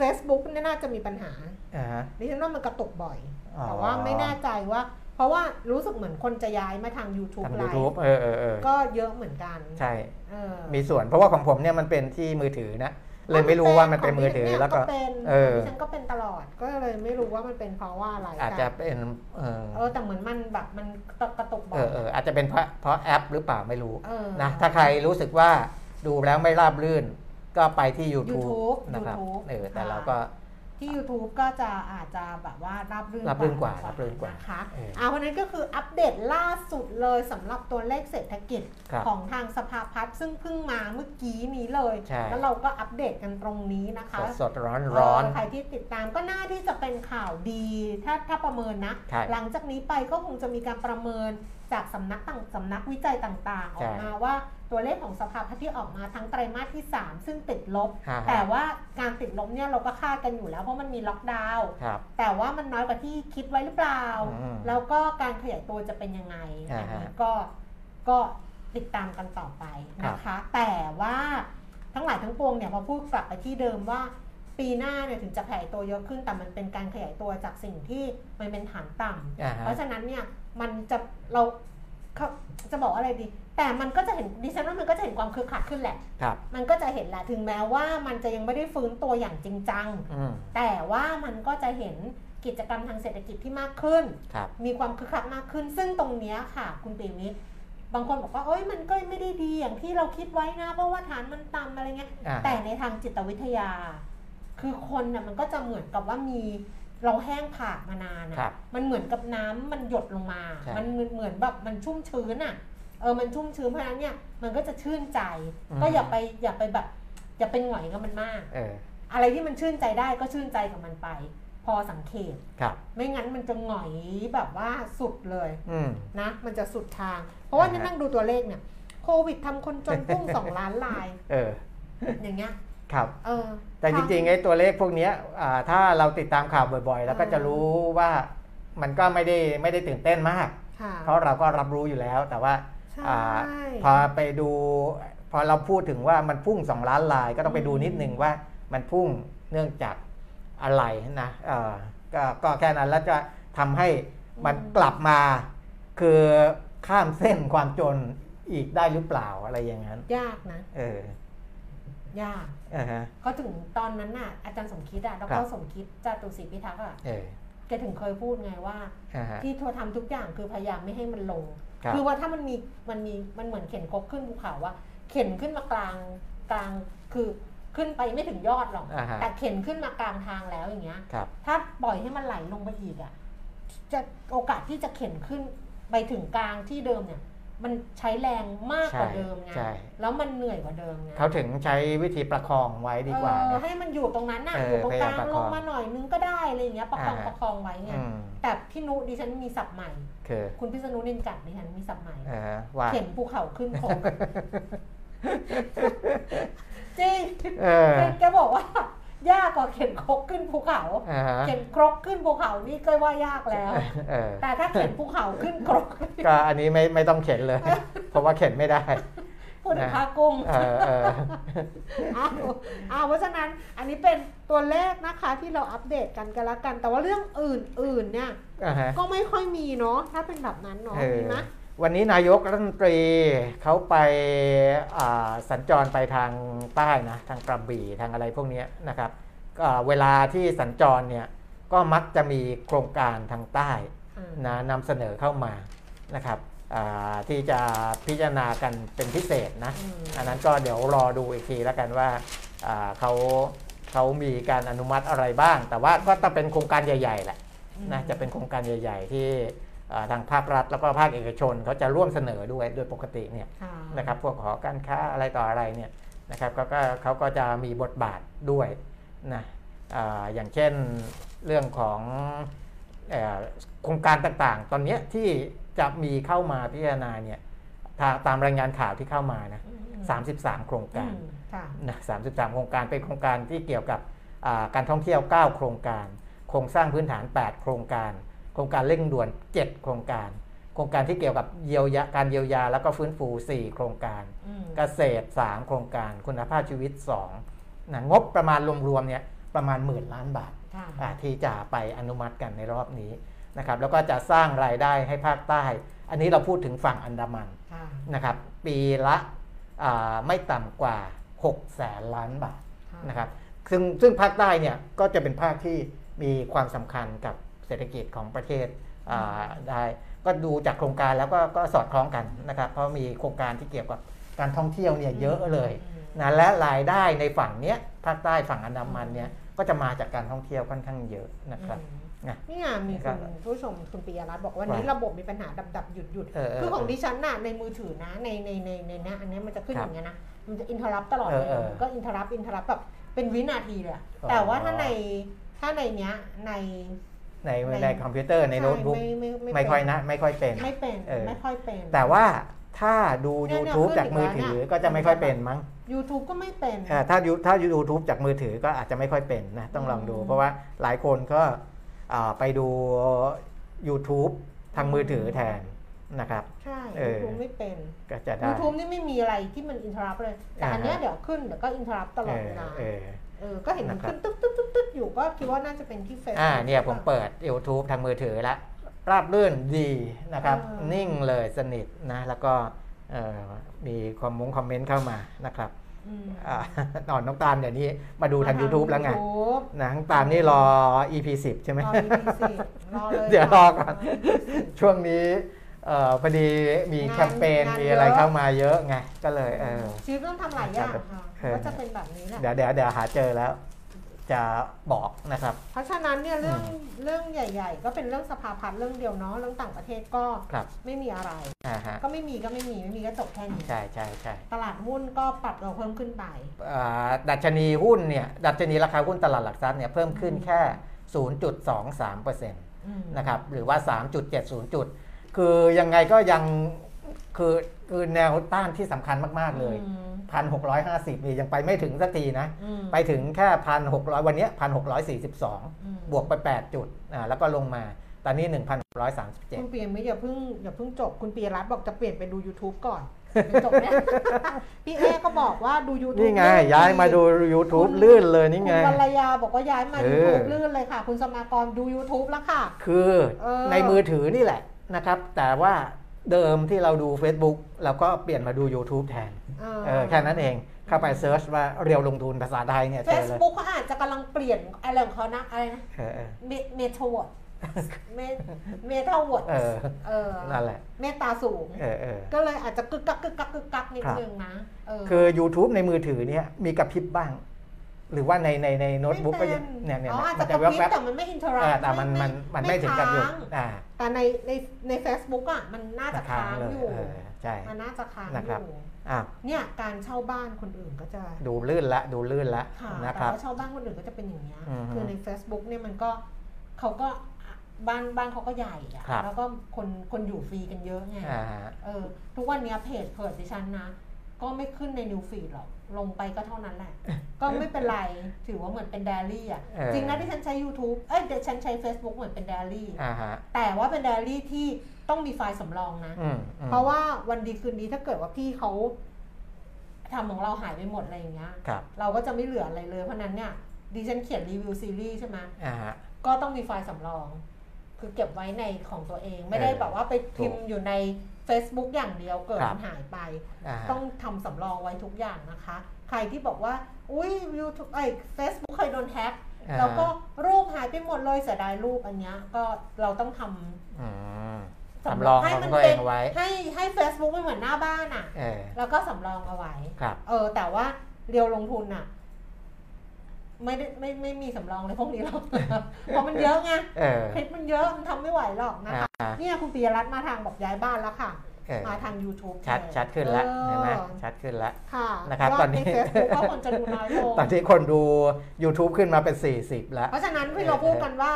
Facebook เนี่ยน่าจะมีปัญหาอ่าฮะดิฉันว่ามันกระตุกบ่อยอ๋อแต่ว่าไม่แน่ใจว่า เพราะว่ารู้สึกเหมือนคนจะย้ายมาทาง YouTube ทางไล YouTube ฟ์เออเออเออก็เยอะเหมือนกัน ใช่เออมีส่วนเพราะว่าของผมเนี่ยมันเป็นที่มือถือนะ เลยไม่รู้ว่ามันเป็นมือถือขงดิฉันแล้วก็เป็นเออดิฉันก็เป็นตลอดก็เลยไม่รู้ว่ามันเป็นเพราะว่าอะไรอาจจะเป็นเออเออแต่เหมือนมันแบบมันกระตุกบ่อเอยอเอออาจจะเป็นเพราะเพราะแอปหรือเปล่าไม่รู้เออนะถ้าใครรู้สึกว่าดูแล้วไม่ราบรื่น ก็ไปที่ YouTube YouTube นะครับ YouTube เออแต่ค่ะเราก็ ที่ YouTube ก็จะอาจจะแบบว่าราบรื่นราบรื่นกว่าราบรื่นกว่านะคะเอออ่าวันนั้นก็คืออัปเดตล่าสุดเลยสำหรับตัวเลขเศรษฐกิจครับของทางสภาพัฒน์ซึ่งเพิ่งมาเมื่อกี้นี้เลยใช่แล้วเราก็อัปเดตกันตรงนี้นะคะ สดสดร้อนร้อนเใครที่ติดตามก็น่าที่จะเป็นข่าวดี ถ้าถ้าประเมินนะใช่หลังจากนี้ไปก็คงจะมีการประเมินจากสำนักต่างสำนักวิจัยต่างๆออกมาว่า ตัวเลขของสภาพัฒน์ที่ออกมาทั้งไตรมาสที่ 3 ซึ่งติดลบฮะแต่ว่าการติดลบเนี่ยเราก็คาดกันอยู่แล้วเพราะมันมีล็อกดาวน์ครับแต่ว่ามันน้อยกว่าที่คิดไว้หรือเปล่าอืมแล้วก็การขยายตัวจะเป็นยังไงอ่าอันฮะนี้ก็ก็ติดตามกันต่อไปนะคะ แต่ว่าทั้งหลายทั้งปวงเนี่ยพอพูดกลับไปที่เดิมว่าปีหน้าเนี่ยถึงจะขยายตัวเยอะขึ้น แต่มันเป็นการขยายตัวจากสิ่งที่มันเป็นฐานต่ำอ่าฮะเพราะฉะนั้นเนี่ยมันจะเราเขาจะบอกว่าอะไรดี แต่มันก็จะเห็นดิฉันว่ามันก็จะเห็นความคึกคักขึ้นแหละ ครับมันก็จะเห็นแหละถึงแม้ว่ามันจะยังไม่ได้ฟื้นตัวอย่างจริงจัง อืมแต่ว่ามันก็จะเห็นกิจกรรมทางเศรษฐกิจที่มากขึ้น ครับมีความคึกคักมากขึ้น ซึ่งตรงเนี้ยค่ะ คุณปีมิตรบางคนบอกว่าเอ้ยมันก็ไม่ได้ดีอย่างที่เราคิดไว้นะ เพราะว่าฐานมันต่ำอะไรเงี้ย อ่าแต่ในทางจิตวิทยา คือคนน่ะมันก็จะเหมือนกับว่ามีเราแห้งผากมานานครัอะบ มันเหมือนกับน้ำมันหยดลงมา ใช่ มันเหมือนเหมือนแบบมันชุ่มชื้นอะ เออมันชุ่มชื้นเพราะฉะนั้นเนี่ยมันก็จะชื่นใจ อืม ก็อย่าไปอย่าไปแบบอย่าไปหงอยกับมันมาก เอออะไรที่มันชื่นใจได้ก็ชื่นใจกับมันไป พอสังเกต ครับ ไม่งั้นมันจะหงอยแบบว่าสุดเลยอืม นะ มันจะสุดทาง เพราะว่าอ่าฮะ นี่นั่งดูตัวเลขเนี่ยโควิดทำคนจนพุ่ง สองล้านลาย เอออย่างเงี้ยครับ เออแต่จริงๆไอ้ตัวเลขพวกเนี้ยอ่าถ้าเราติดตามข่าวบ่อยๆ แล้วก็จะรู้ว่ามันก็ไม่ได้ไม่ได้ตื่นเต้นมากค่ะ เพราะเราก็รับรู้อยู่แล้ว แต่ว่าใช่อ่า พอไปดูพอเราพูดถึงว่ามันพุ่ง 2 ล้านลาย ก็ต้องไปดูนิดนึงว่ามันพุ่งเนื่องจากอะไรนะเอ่อก็ก็แค่นั้นแล้วจะทำให้มันกลับมา คือข้ามเส้นความจนอีกได้หรือเปล่าอะไรอย่างนั้น ยากนะ เออยากอ่าฮะก็ถึงตอนนั้นน่ะ อาจารย์สมคิดอะดครัรบสมคิดจาตุศรีพิทักษ์อะเออแกถึงเคยพูดไงว่าอ่าฮะที่ทัวทำทุกอย่างคือพยายามไม่ให้มันลง ครับคือว่าถ้ามันมีมันมีมันเหมือนเข็นคกขึ้นภูเขาว่า เข็นขึ้นมากลางกลางคือขึ้นไปไม่ถึงยอดหรอก อ่าฮะ แต่เข็นขึ้นมากลางทางแล้วอย่างเงี้ย ครับ ถ้าปล่อยให้มันไหลลงไปอีกอะจะโอกาสที่จะเข็นขึ้นไปถึงกลางที่เดิมเนี่ย มันใช้แรงมากกว่าใช่เดิมไงใช่แล้วมันเหนื่อยกว่าเดิมไงเขาถึงใช้วิธีประคองไว้ดีกว่าเออนะให้มันอยู่ตรงนั้นน่ะเอออยู่ตรงกลางพยายามประลคองงมาหน่อยนึงก็ได้อะไรอย่างเงี้ยประคองอ่าประคองไว้ไงอืมแต่พี่นุดิฉันมีศัพท์ใหม่คือคุณพิษณุนินกัดดิฉันมีศัพท์ใหม่เออว่าเข็นภูเขาขึ้นโคงจริงเออแกบอกว่า ยากกว่าเข็นครกขึ้นภูเขาอ่าฮะเข็นครกขึ้นภูเขานี่ก็ว่ายากแล้วเออแต่ถ้าเข็นภูเขาขึ้นครกก็อันนี้ไม่ไม่ต้องเข็นเลย เพราะว่าเข็นไม่ได้พูดถึงพากุ้งเออเอออ้าวอ้าวเพราะฉะนั้นอันนี้เป็นตัวเลขนะคะที่เราอัปเดตกันกันละกัน แต่ว่าเรื่องอื่นๆเนี่ยอ่าฮะก็ไม่ค่อยมีเนาะถ้าเป็นแบบนั้นเนาะเออมีไหม วันนี้นายกรัฐมนตรีเขาไปอ่าสัญจรไปทางใต้นะทางกระบี่ทางอะไรพวกเนี้ยนะครับก็เวลาที่สัญจรเนี่ยก็มักจะมีโครงการทางใต้อ่านะนำเสนอเข้ามานะครับอ่าที่จะพิจารณากันเป็นพิเศษนะอืมอันนั้นก็เดี๋ยวรอดูอีกทีแล้วกันว่าอ่าเขาเขามีการอนุมัติอะไรบ้าง แต่ว่าก็ต้องเป็นโครงการใหญ่ๆแหละนะจะเป็นโครงการใหญ่ ๆ ที่อ่า ทางภาครัฐแล้วก็ภาคเอกชนเขาจะร่วมเสนอด้วยโดยปกติเนี่ยค่ะนะครับพวกหอการค้าอะไรต่ออะไรเนี่ยนะครับเขาก็เขาก็จะมีบทบาทด้วยนะอาอย่างเช่นเรื่องของเอ่อโครงการต่างๆ ตอนเนี้ยที่จะมีเข้ามาพิจารณาเนี่ยตาตามรายงานข่าวที่เข้ามานะอืม33 โครงอืการมค่ะนะ33 โครงการเป็นโครงการที่เกี่ยวกับอ่าการท่องเที่ยว 9 โครงการ โครงสร้างพื้นฐาน 8 โครงการ โครงการเร่งด่วน 7 โครงการ โครงการที่เกี่ยวกับเยียวยาการเยียวยาแล้วก็ฟื้นฟู 4 โครงการอืมเกษตร 3 โครงการ คุณภาพชีวิต2นะงบประมาณรวมๆเนี่ยประมาณหมื่นล้านบาทค่ะอ่าที่จะไปอนุมัติกันในรอบนี้นะครับแล้วก็จะสร้างรายได้ให้ภาคใต้ อันนี้เราพูดถึงฝั่งอันดามันค่ะนะครับปีละอ่าไม่ต่ำกว่า6แสนล้านบาทค่ะนะครับซึ่งซึ่งภาคใต้เนี่ยก็จะเป็นภาคที่มีความสำคัญกับ เศรษฐกิจของประเทศอ่าได้ก็ดูจากโครงการแล้วก็ก็สอดคล้องกันนะครับ เพราะมีโครงการที่เกี่ยวกับการท่องเที่ยวเนี่ยเยอะเลยอืมนะและรายได้ในฝั่งเนี้ยภาคใต้ฝั่งอันดามันเนี่ยก็จะมาจากการท่องเที่ยวค่อนข้างเยอะนะครับอืมนะนี่ไงมีครัคุบณผู้ชมคุณปียรัตน์บอกว่าวันนี้ว่าระบบมีปัญหาดับดับๆหยุดหยุดเออเออคือของดิฉันน่ะในมือถือนะในในในในเนี้ยอันเนี้ยมันจะขึ้นคอรับย่างเงี้ยนะมันจะอินเทอร์รับตลอดเอเลอยเออก็ interrupt interrupt แบบเป็นวินาทีเลยอะอ๋อแต่ว่าถ้าในถ้าในเนี้ยใน ในในในคอมพิวเตอร์ในโน้ตบุ๊กใช่ไม่ไม่ไม่ค่อยนะไม่ค่อยเป็นไม่เป็นเออไม่ค่อยเป็น แต่ว่าถ้าดูเนี่ยเนี่ย YouTube ขึ้นจากมืออีกแล้วถือเนี่ยก็จะไม่ค่อยเป็นมั้ง YouTube ก็ไม่เป็นเอ่อถ้ายูถ้า YouTube จากมือถือก็อาจจะไม่ค่อยเป็นนะต้องลองดูอืมเพราะว่าหลายคนก็อ่าไปดู YouTube ทางมือถือแทนนะครับ ใช่เออ YouTube ไม่เป็นก็จะได้ YouTube นี่ไม่มีอะไรที่มันอินทรัพเลย แต่อันเนี้ยอ่าฮะเดี๋ยวขึ้นเดี๋ยวก็อินทรัพตลเออดอเวลา เออเออก็เห็นมันนะครับขึ้นตึ๊ดตึ๊ดตึ๊ดตึ๊ดอยู่ก็คิดว่าน่าจะเป็นที่เฟซอ่าเนี่ยผมเปิด YouTube ทางมือถือแล้วราบรื่นดีนะครับเออนิ่งเลยสนิทนะ แล้วก็เอ่อมีคอมมงคอมเมนต์เข้ามานะครับอืมอ่านอนน้องตาลเดี๋ยวนี้มาดูทาง YouTube แล้วไง YouTube นะน้องตาลนี่รอ EP 10 ใช่ไหมรอ EP สิรอเลยเดี๋ยวค่ะรอก่อนร EP สิช่วงนี้ เอ่อพอดีมีงานแคมเปญงานมีอะไรเยอะ เข้ามาเยอะไงก็เลยเออ ชีวิตต้องทำหลายอย่างค่ะเออ ก็จะเป็นแบบนี้แหละ เดี๋ยวเดี๋ยวเดี๋ยวหาเจอแล้ว จะบอกนะครับ เพราะฉะนั้นเนี่ยเรื่องอืมเรื่องใหญ่ ๆ ก็เป็นเรื่องสภาพัฒน์เรื่องเดียวเนาะเรื่องต่างประเทศก็ครับ ไม่มีอะไร อ่าฮะก็ไม่มีก็ไม่มีไม่มีก็จบแค่นี้ใช่ใช่ใช่ตลาดหุ้นก็ปรับตัวเพิ่มขึ้นไป อ่าดัชนีหุ้นเนี่ยดัชนีราคาหุ้นตลาดหลักทรัพย์เนี่ยเพิ่มขึ้นแค่ 0.23%นอืมะครับหรือว่า 3.70 จุด คือยังไงก็ยังคือคือแนวต้านที่สำคัญมาก ๆ เลยอืม1,650นี่ยังไปไม่ถึงสักทีนะอืมไปถึงแค่1,600วันเนี้ย1,642อืมบวกไป8จุดอ่าแล้วก็ลงมา ตอนนี้คุณ1,637เปียมิตรอย่าเพิ่งอย่าเพิ่งจบคุณปียรัตน์บอกจะเปลี่ยนไปดู YouTube ก่อนเดี๋ยวจบเนี่ยพี่เอก็บอกว่าดู YouTube นี่ไงลื่นย้ายมาดู YouTube คุณลื่นเลยนี่ไงคุณวรรยาบอกว่าย้ายมาเออ YouTube ลื่นเลยค่ะ คุณสมากรดู YouTube แล้วค่ะ คือเออในมือถือนี่แหละ นะครับ แต่ว่าเดิมที่เราดู Facebook เราก็เปลี่ยนมาดู YouTube แทนเออแค่นั้นเองเข้าไปเซิร์ชว่าเรียวลงทุนภาษาไทยเนี่ยเฟเจอซเลยบุ๊กเขาอาจจะกำลังเปลี่ยนอะไรของเขานะอะไรนะเออเออเมเมทาวดเมเมทาวดเออเออนั่นแหละเมตตาสูง เออเออ ก็เลยอาจจะกึกกักกึกกักกึกกักนิดครับนึงนะเออคือ YouTube ในมือถือเนี่ยมีกระพริบบ้าง หรือว่าในในในโน้ตบุ๊กก็ยังไม่ป็เนี่ยเนี่ยอ๋ออาจมัจะนกจะระพริบแวบแต่มันไม่อินเทอร์ๆแอเออคแต่มันมันมันไม่ถึงกับหยุดอ่าแต่ในในใน Facebook อะมันน่าจะค้างเลยอยู่เออใช่มันน่าจะค้างนะครับอยู่อะเนี่ยการเช่าบ้านคนอื่นก็จะดูลื่นละดูลื่นละค่ะนะคแต่รับว่าเช่าบ้านคนอื่นก็จะเป็นอย่างเงี้ยอือฮึคือใน Facebook เนี่ยมันก็เขาก็บ้านบ้านเขาก็ใหญ่อะครับแล้วก็คนคนอยู่ฟรีกันเยอะไงอ่าเออทุกวันเนี้ยเพจเพิดดิฉันนะ ก็ไม่ขึ้นในนิวฟีดหรอก ลงไปก็เท่านั้นแหละ ก็ไม่เป็นไร ถือว่าเหมือนเป็น d ดรี่อะเออจริงนะที่ฉันใช้ YouTube เอ้ยเดี๋ยวฉันใช้ Facebook เหมือนเป็น d ดรี่อ่าฮะแต่ว่าเป็น d ดรี่ที่ต้องมีไฟล์สำรองนะอืมอืมเพราะว่าวันดีคืนดีถ้าเกิดว่าพี่เขาทำของเราหายไปหมดอะไรอย่างเงี้ยครับเราก็จะไม่เหลืออะไรเลย เพราะฉะนั้นเนี่ยดิฉันเขียนรีวิวซีรีส์ใช่ไหมอ่าฮะก็ต้องมีไฟล์สำรอง คือเก็บไว้ในของตัวเอง ไม่ได้เออแบบว่าไปพิมพ์อยู่ใน Facebook อย่างเดียวเกิดครับมันหายไปอ่าฮะต้องทำสำรองไว้ทุกอย่างนะคะ ใครที่บอกว่า อุ้ย YouTube ไอ้เฟซบุ๊กเคยโดนแฮ็กอ่าแล้วก็รูปหายไปหมดเลยเสียดายรูปอันเนี้ยก็เราต้องทำอืมสำสำรองให้ของมันตัวเป็เอนงไว้ให้ให้ Facebook มันเหมือนหน้าบ้านอะเออแล้วก็สำรองเอาไว้ครับเออแต่ว่าเรียวลงทุนอะ ไม่ได้ไม่ไม่มีสำรองเลยพวกนี้หรอกเพราะมันเยอะไงเออ คลิปมันเยอะมันทำไม่ไหวหรอกนะคะ อ่า เนี่ยคุณปียรัตน์มาทางบอกย้ายบ้านแล้วค่ะ เออมาทาง YouTube ชัดแทนชัดขึ้นแล้วออเห็นไหมชัดขึ้นแล้วค่ะนะครับยอตอดนนี้ใน Facebook ก็คนจะดูน้อยลงตอนที่คนดู YouTube ขึ้นมาเป็น 40 แล้ว เพราะฉะนั้นที่เราพูดกันว่า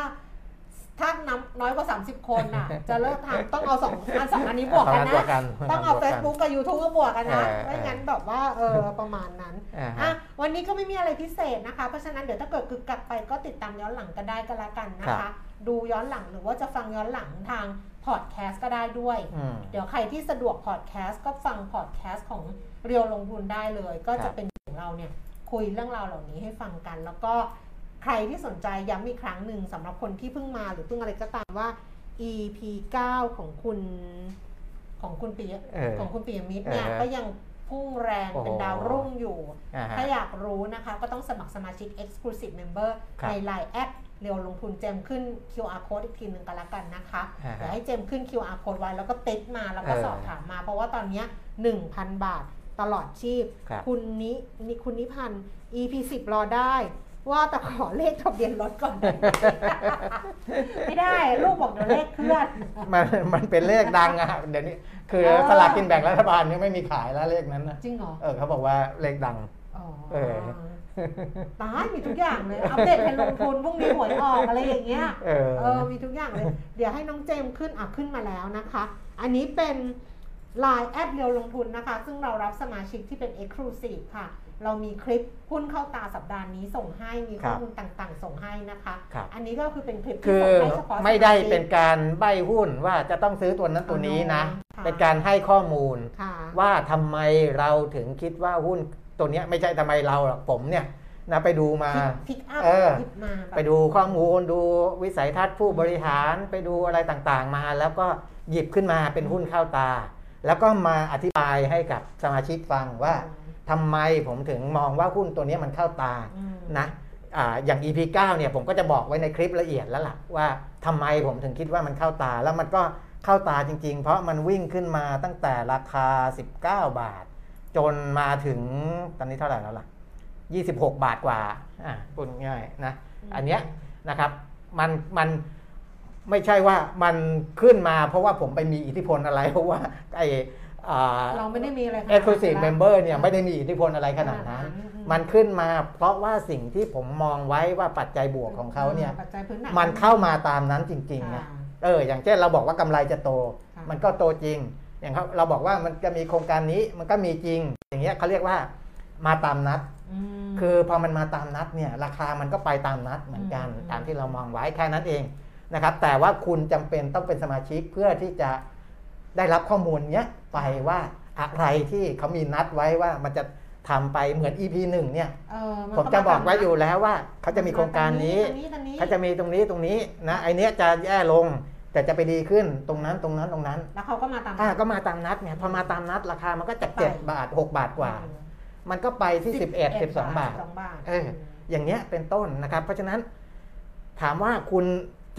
ถ้าน้ำน้อยกว่า 30 คนน่ะ จะเลิกทำต้องเอาสองอันสองอันนี้บวกกันบวกนะกันต้องเอาบวกกัน Facebook กับ YouTube ก็บวกกันนะเออไม่งั้นแบบว่าเออประมาณนั้นอ่าอะฮะวันนี้ก็ไม่มีอะไรพิเศษนะคะ เพราะฉะนั้นเดี๋ยวถ้าเกิดกึกกลับไปก็ติดตามย้อนหลังกันได้ก็แล้วกันนะครัคะบดูย้อนหลังหรือว่าจะฟังย้อนหลังทางพอดแคสต์ก็ได้ด้วยอืมเดี๋ยวใครที่สะดวกพอดแคสต์ก็ฟังพอดแคสต์ของเรียวลงทุนได้เลย ก็ครัจะบเป็นของเราเนี่ยคุยเรื่องราวเหล่านี้ให้ฟังกันแล้วก็ ใครที่สนใจย้ำอีกครั้งหนึ่งสำหรับคนที่เพิ่งมาหรือเพิ่งอะไรก็ตามว่า EP 9 ของคุณของคุณปีเออของคุณปียมิตรเนี่ยเออก็ยังพุ่งแรงโอ้โหเป็นดาวรุ่งอยู่อ่าฮะถ้าอยากรู้นะคะก็ต้องสมัครสมาชิก Exclusive Member ครับใน Line แอดเรียวลงทุนเจมขึ้น QR code อีกทีหนึ่งกันละกันนะคะอ่าฮะเดี๋ยวให้เจมขึ้น QR code ไว้แล้วก็ติดมาแล้วก็เออสอบถามมา เพราะว่าตอนเนี้ย1,000 บาทตลอดชีพครับณนินี่คุณนิพันธ์ EP 10 รอได้ ว่าแต่ขอเลขทะเบียนรถก่อน ไม่ได้ ลูกบอกเดี๋ยวเลขเคลื่อน มันมันเป็นเลขดังอะเดี๋ยวนี้ คือเออ สลากกินแบ่งรัฐบาลเนี่ยไม่มีขายแล้วเลขนั้นนะจริงเหรอเออเขาบอกว่าเลขดัง อ๋อเออ ตายมีทุกอย่างเลยอัปเดตให้ลงทุนพรุ่งนี้หวยออกอะไรอย่างเงี้ย เออ เออ มีทุกอย่างเลย เดี๋ยวให้น้องเจมส์ขึ้น อะ ขึ้นมาแล้วนะคะ อันนี้เป็น Line แอดเรียวลงทุนนะคะ ซึ่งเรารับสมาชิกที่เป็น Exclusive ค่ะ เรามีคลิปหุ้นเข้าตาสัปดาห์นี้ส่งให้มีข้อมูลต่างๆ ส่งให้นะคะ ครับ อันนี้ก็คือเป็นคลิปคืที่อส่งให้เฉพาะไม่ได้สาชิกเป็นการใบหุ้นว่าจะต้องซื้อตัวนั้นตัวนี้นะ ค่ะเป็นการให้ข้อมูล ค่ะ ว่าทำไมเราถึงคิดว่าหุ้นตัวเนี้ยไม่ใช่ทำไมเราหรอกผมเนี่ยนะไปดูมา พิกอัพเออ หยิบมาแบบ ไปดูข้อมูลดูวิสัยทัศน์ผู้บริหารไปดูอะไรต่างๆมา แล้วก็หยิบขึ้นมาเป็นหุ้นเข้าตา แล้วก็มาอธิบายให้กับสมาชิกฟังว่า ทำไมผมถึงมองว่าหุ้นตัวเนี้ยมันเข้าตาอืมนะอ่าอย่าง EP 9 เนี่ยผมก็จะบอกไว้ในคลิปละเอียดแล้วล่ะว่าทำไมผมถึงคิดว่ามันเข้าตาแล้วมันก็เข้าตาจริง ๆ เพราะมันวิ่งขึ้นมาตั้งแต่ราคา 19 บาท จนมาถึงตอนนี้เท่าไหร่แล้วล่ะ 26 บาทกว่าอ่าพูดง่ายๆนะอันเนี้ยนะครับมันมันไม่ใช่ว่ามันขึ้นมาเพราะว่าผมไปมีอิทธิพลอะไรเพราะว่าไออ่า เราไม่ได้มีอะไรขนาดนั้น exclusive member เนี่ยไม่ได้มีอิทธิพลอะไรขนาดนั้นอืมมันขึ้นมาเพราะว่าสิ่งที่ผมมองไว้ว่าปัจจัยบวกของเขาเนี่ยปัจจัยพื้นฐานมันเข้ามาตามนั้นจริงๆนะค่ะเอออย่างเช่นเราบอกว่ากำไรจะโตค่ะมันก็โตจริง อย่างเขาเราบอกว่ามันจะมีโครงการนี้มันก็มีจริง อย่างเงี้ยเขาเรียกว่ามาตามนัดมคือพอมันมาตามนัดเนี่ยราคามันก็ไปตามนัดเหมือนกันอืมตามที่เรามองไว้แค่นั้นเองนะครับแต่ว่าคุณจำเป็นต้องเป็นสมาชิกเพื่อที่จะ ได้รับข้อมูลเนี้ยไปว่าอะไรที่เขามีนัดไว้ว่ามันจะทำไปเหมือน EP หนึ่งเนี่ยเออมันผมจะบอกไว้อยู่แล้วว่า เขาจะมีโครงการนี้ตรงนี้ตรงนี้ เขาจะมีตรงนี้ตรงนี้นะไอเนี้ยจะแย่ลง แต่จะไปดีขึ้นตรงนั้นตรงนั้นตรงนั้น แล้วเขาก็มาตามอ่าก็มาตามนัดไงพอมาตามนัดราคามันก็จากเจ็ดบาทหกบาทกว่า มันก็ไปที่สิบเอ็ดสิบสองบาทสองบาทเอออย่างเงี้ยเป็นต้นนะครับ เพราะฉะนั้น ถามว่าคุณ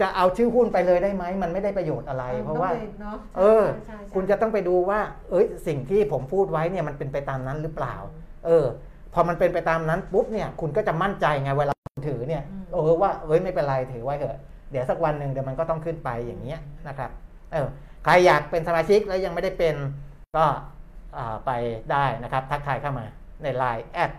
จะเอาชื่อหุ้นไปเลยได้ไหมมันไม่ได้ประโยชน์อะไร เพราะว่าต้องไปเนอะเออใช่ใช่คุณจะต้องไปดูว่า เอ้ยสิ่งที่ผมพูดไว้เนี่ยมันเป็นไปตามนั้นหรือเปล่า เออ พอมันเป็นไปตามนั้นปุ๊บเนี่ย คุณก็จะมั่นใจไงเวลาคุณถือเนี่ยเออว่าเอ้ยไม่เป็นไรถือไว้เถอะเดี๋ยวสักวันหนึ่งเดี๋ยวมันก็ต้องขึ้นไปอย่างเงี้ยนะครับ เออใครอยากเป็นสมาชิกแล้วยังไม่ได้เป็นก็อ่าไปได้นะครับ ทักทายเข้ามาใน LINE add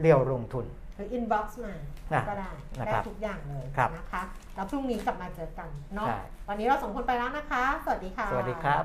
เรียวลงทุนหรือ inbox มาอะก็ได้นะได้ครับทุกอย่างเลยครับนะคะ แล้วพรุ่งนี้กลับมาเจอกันเนาะ ใช่ วันนี้เราสองคนไปแล้วนะคะ สวัสดีค่ะ สวัสดีครับ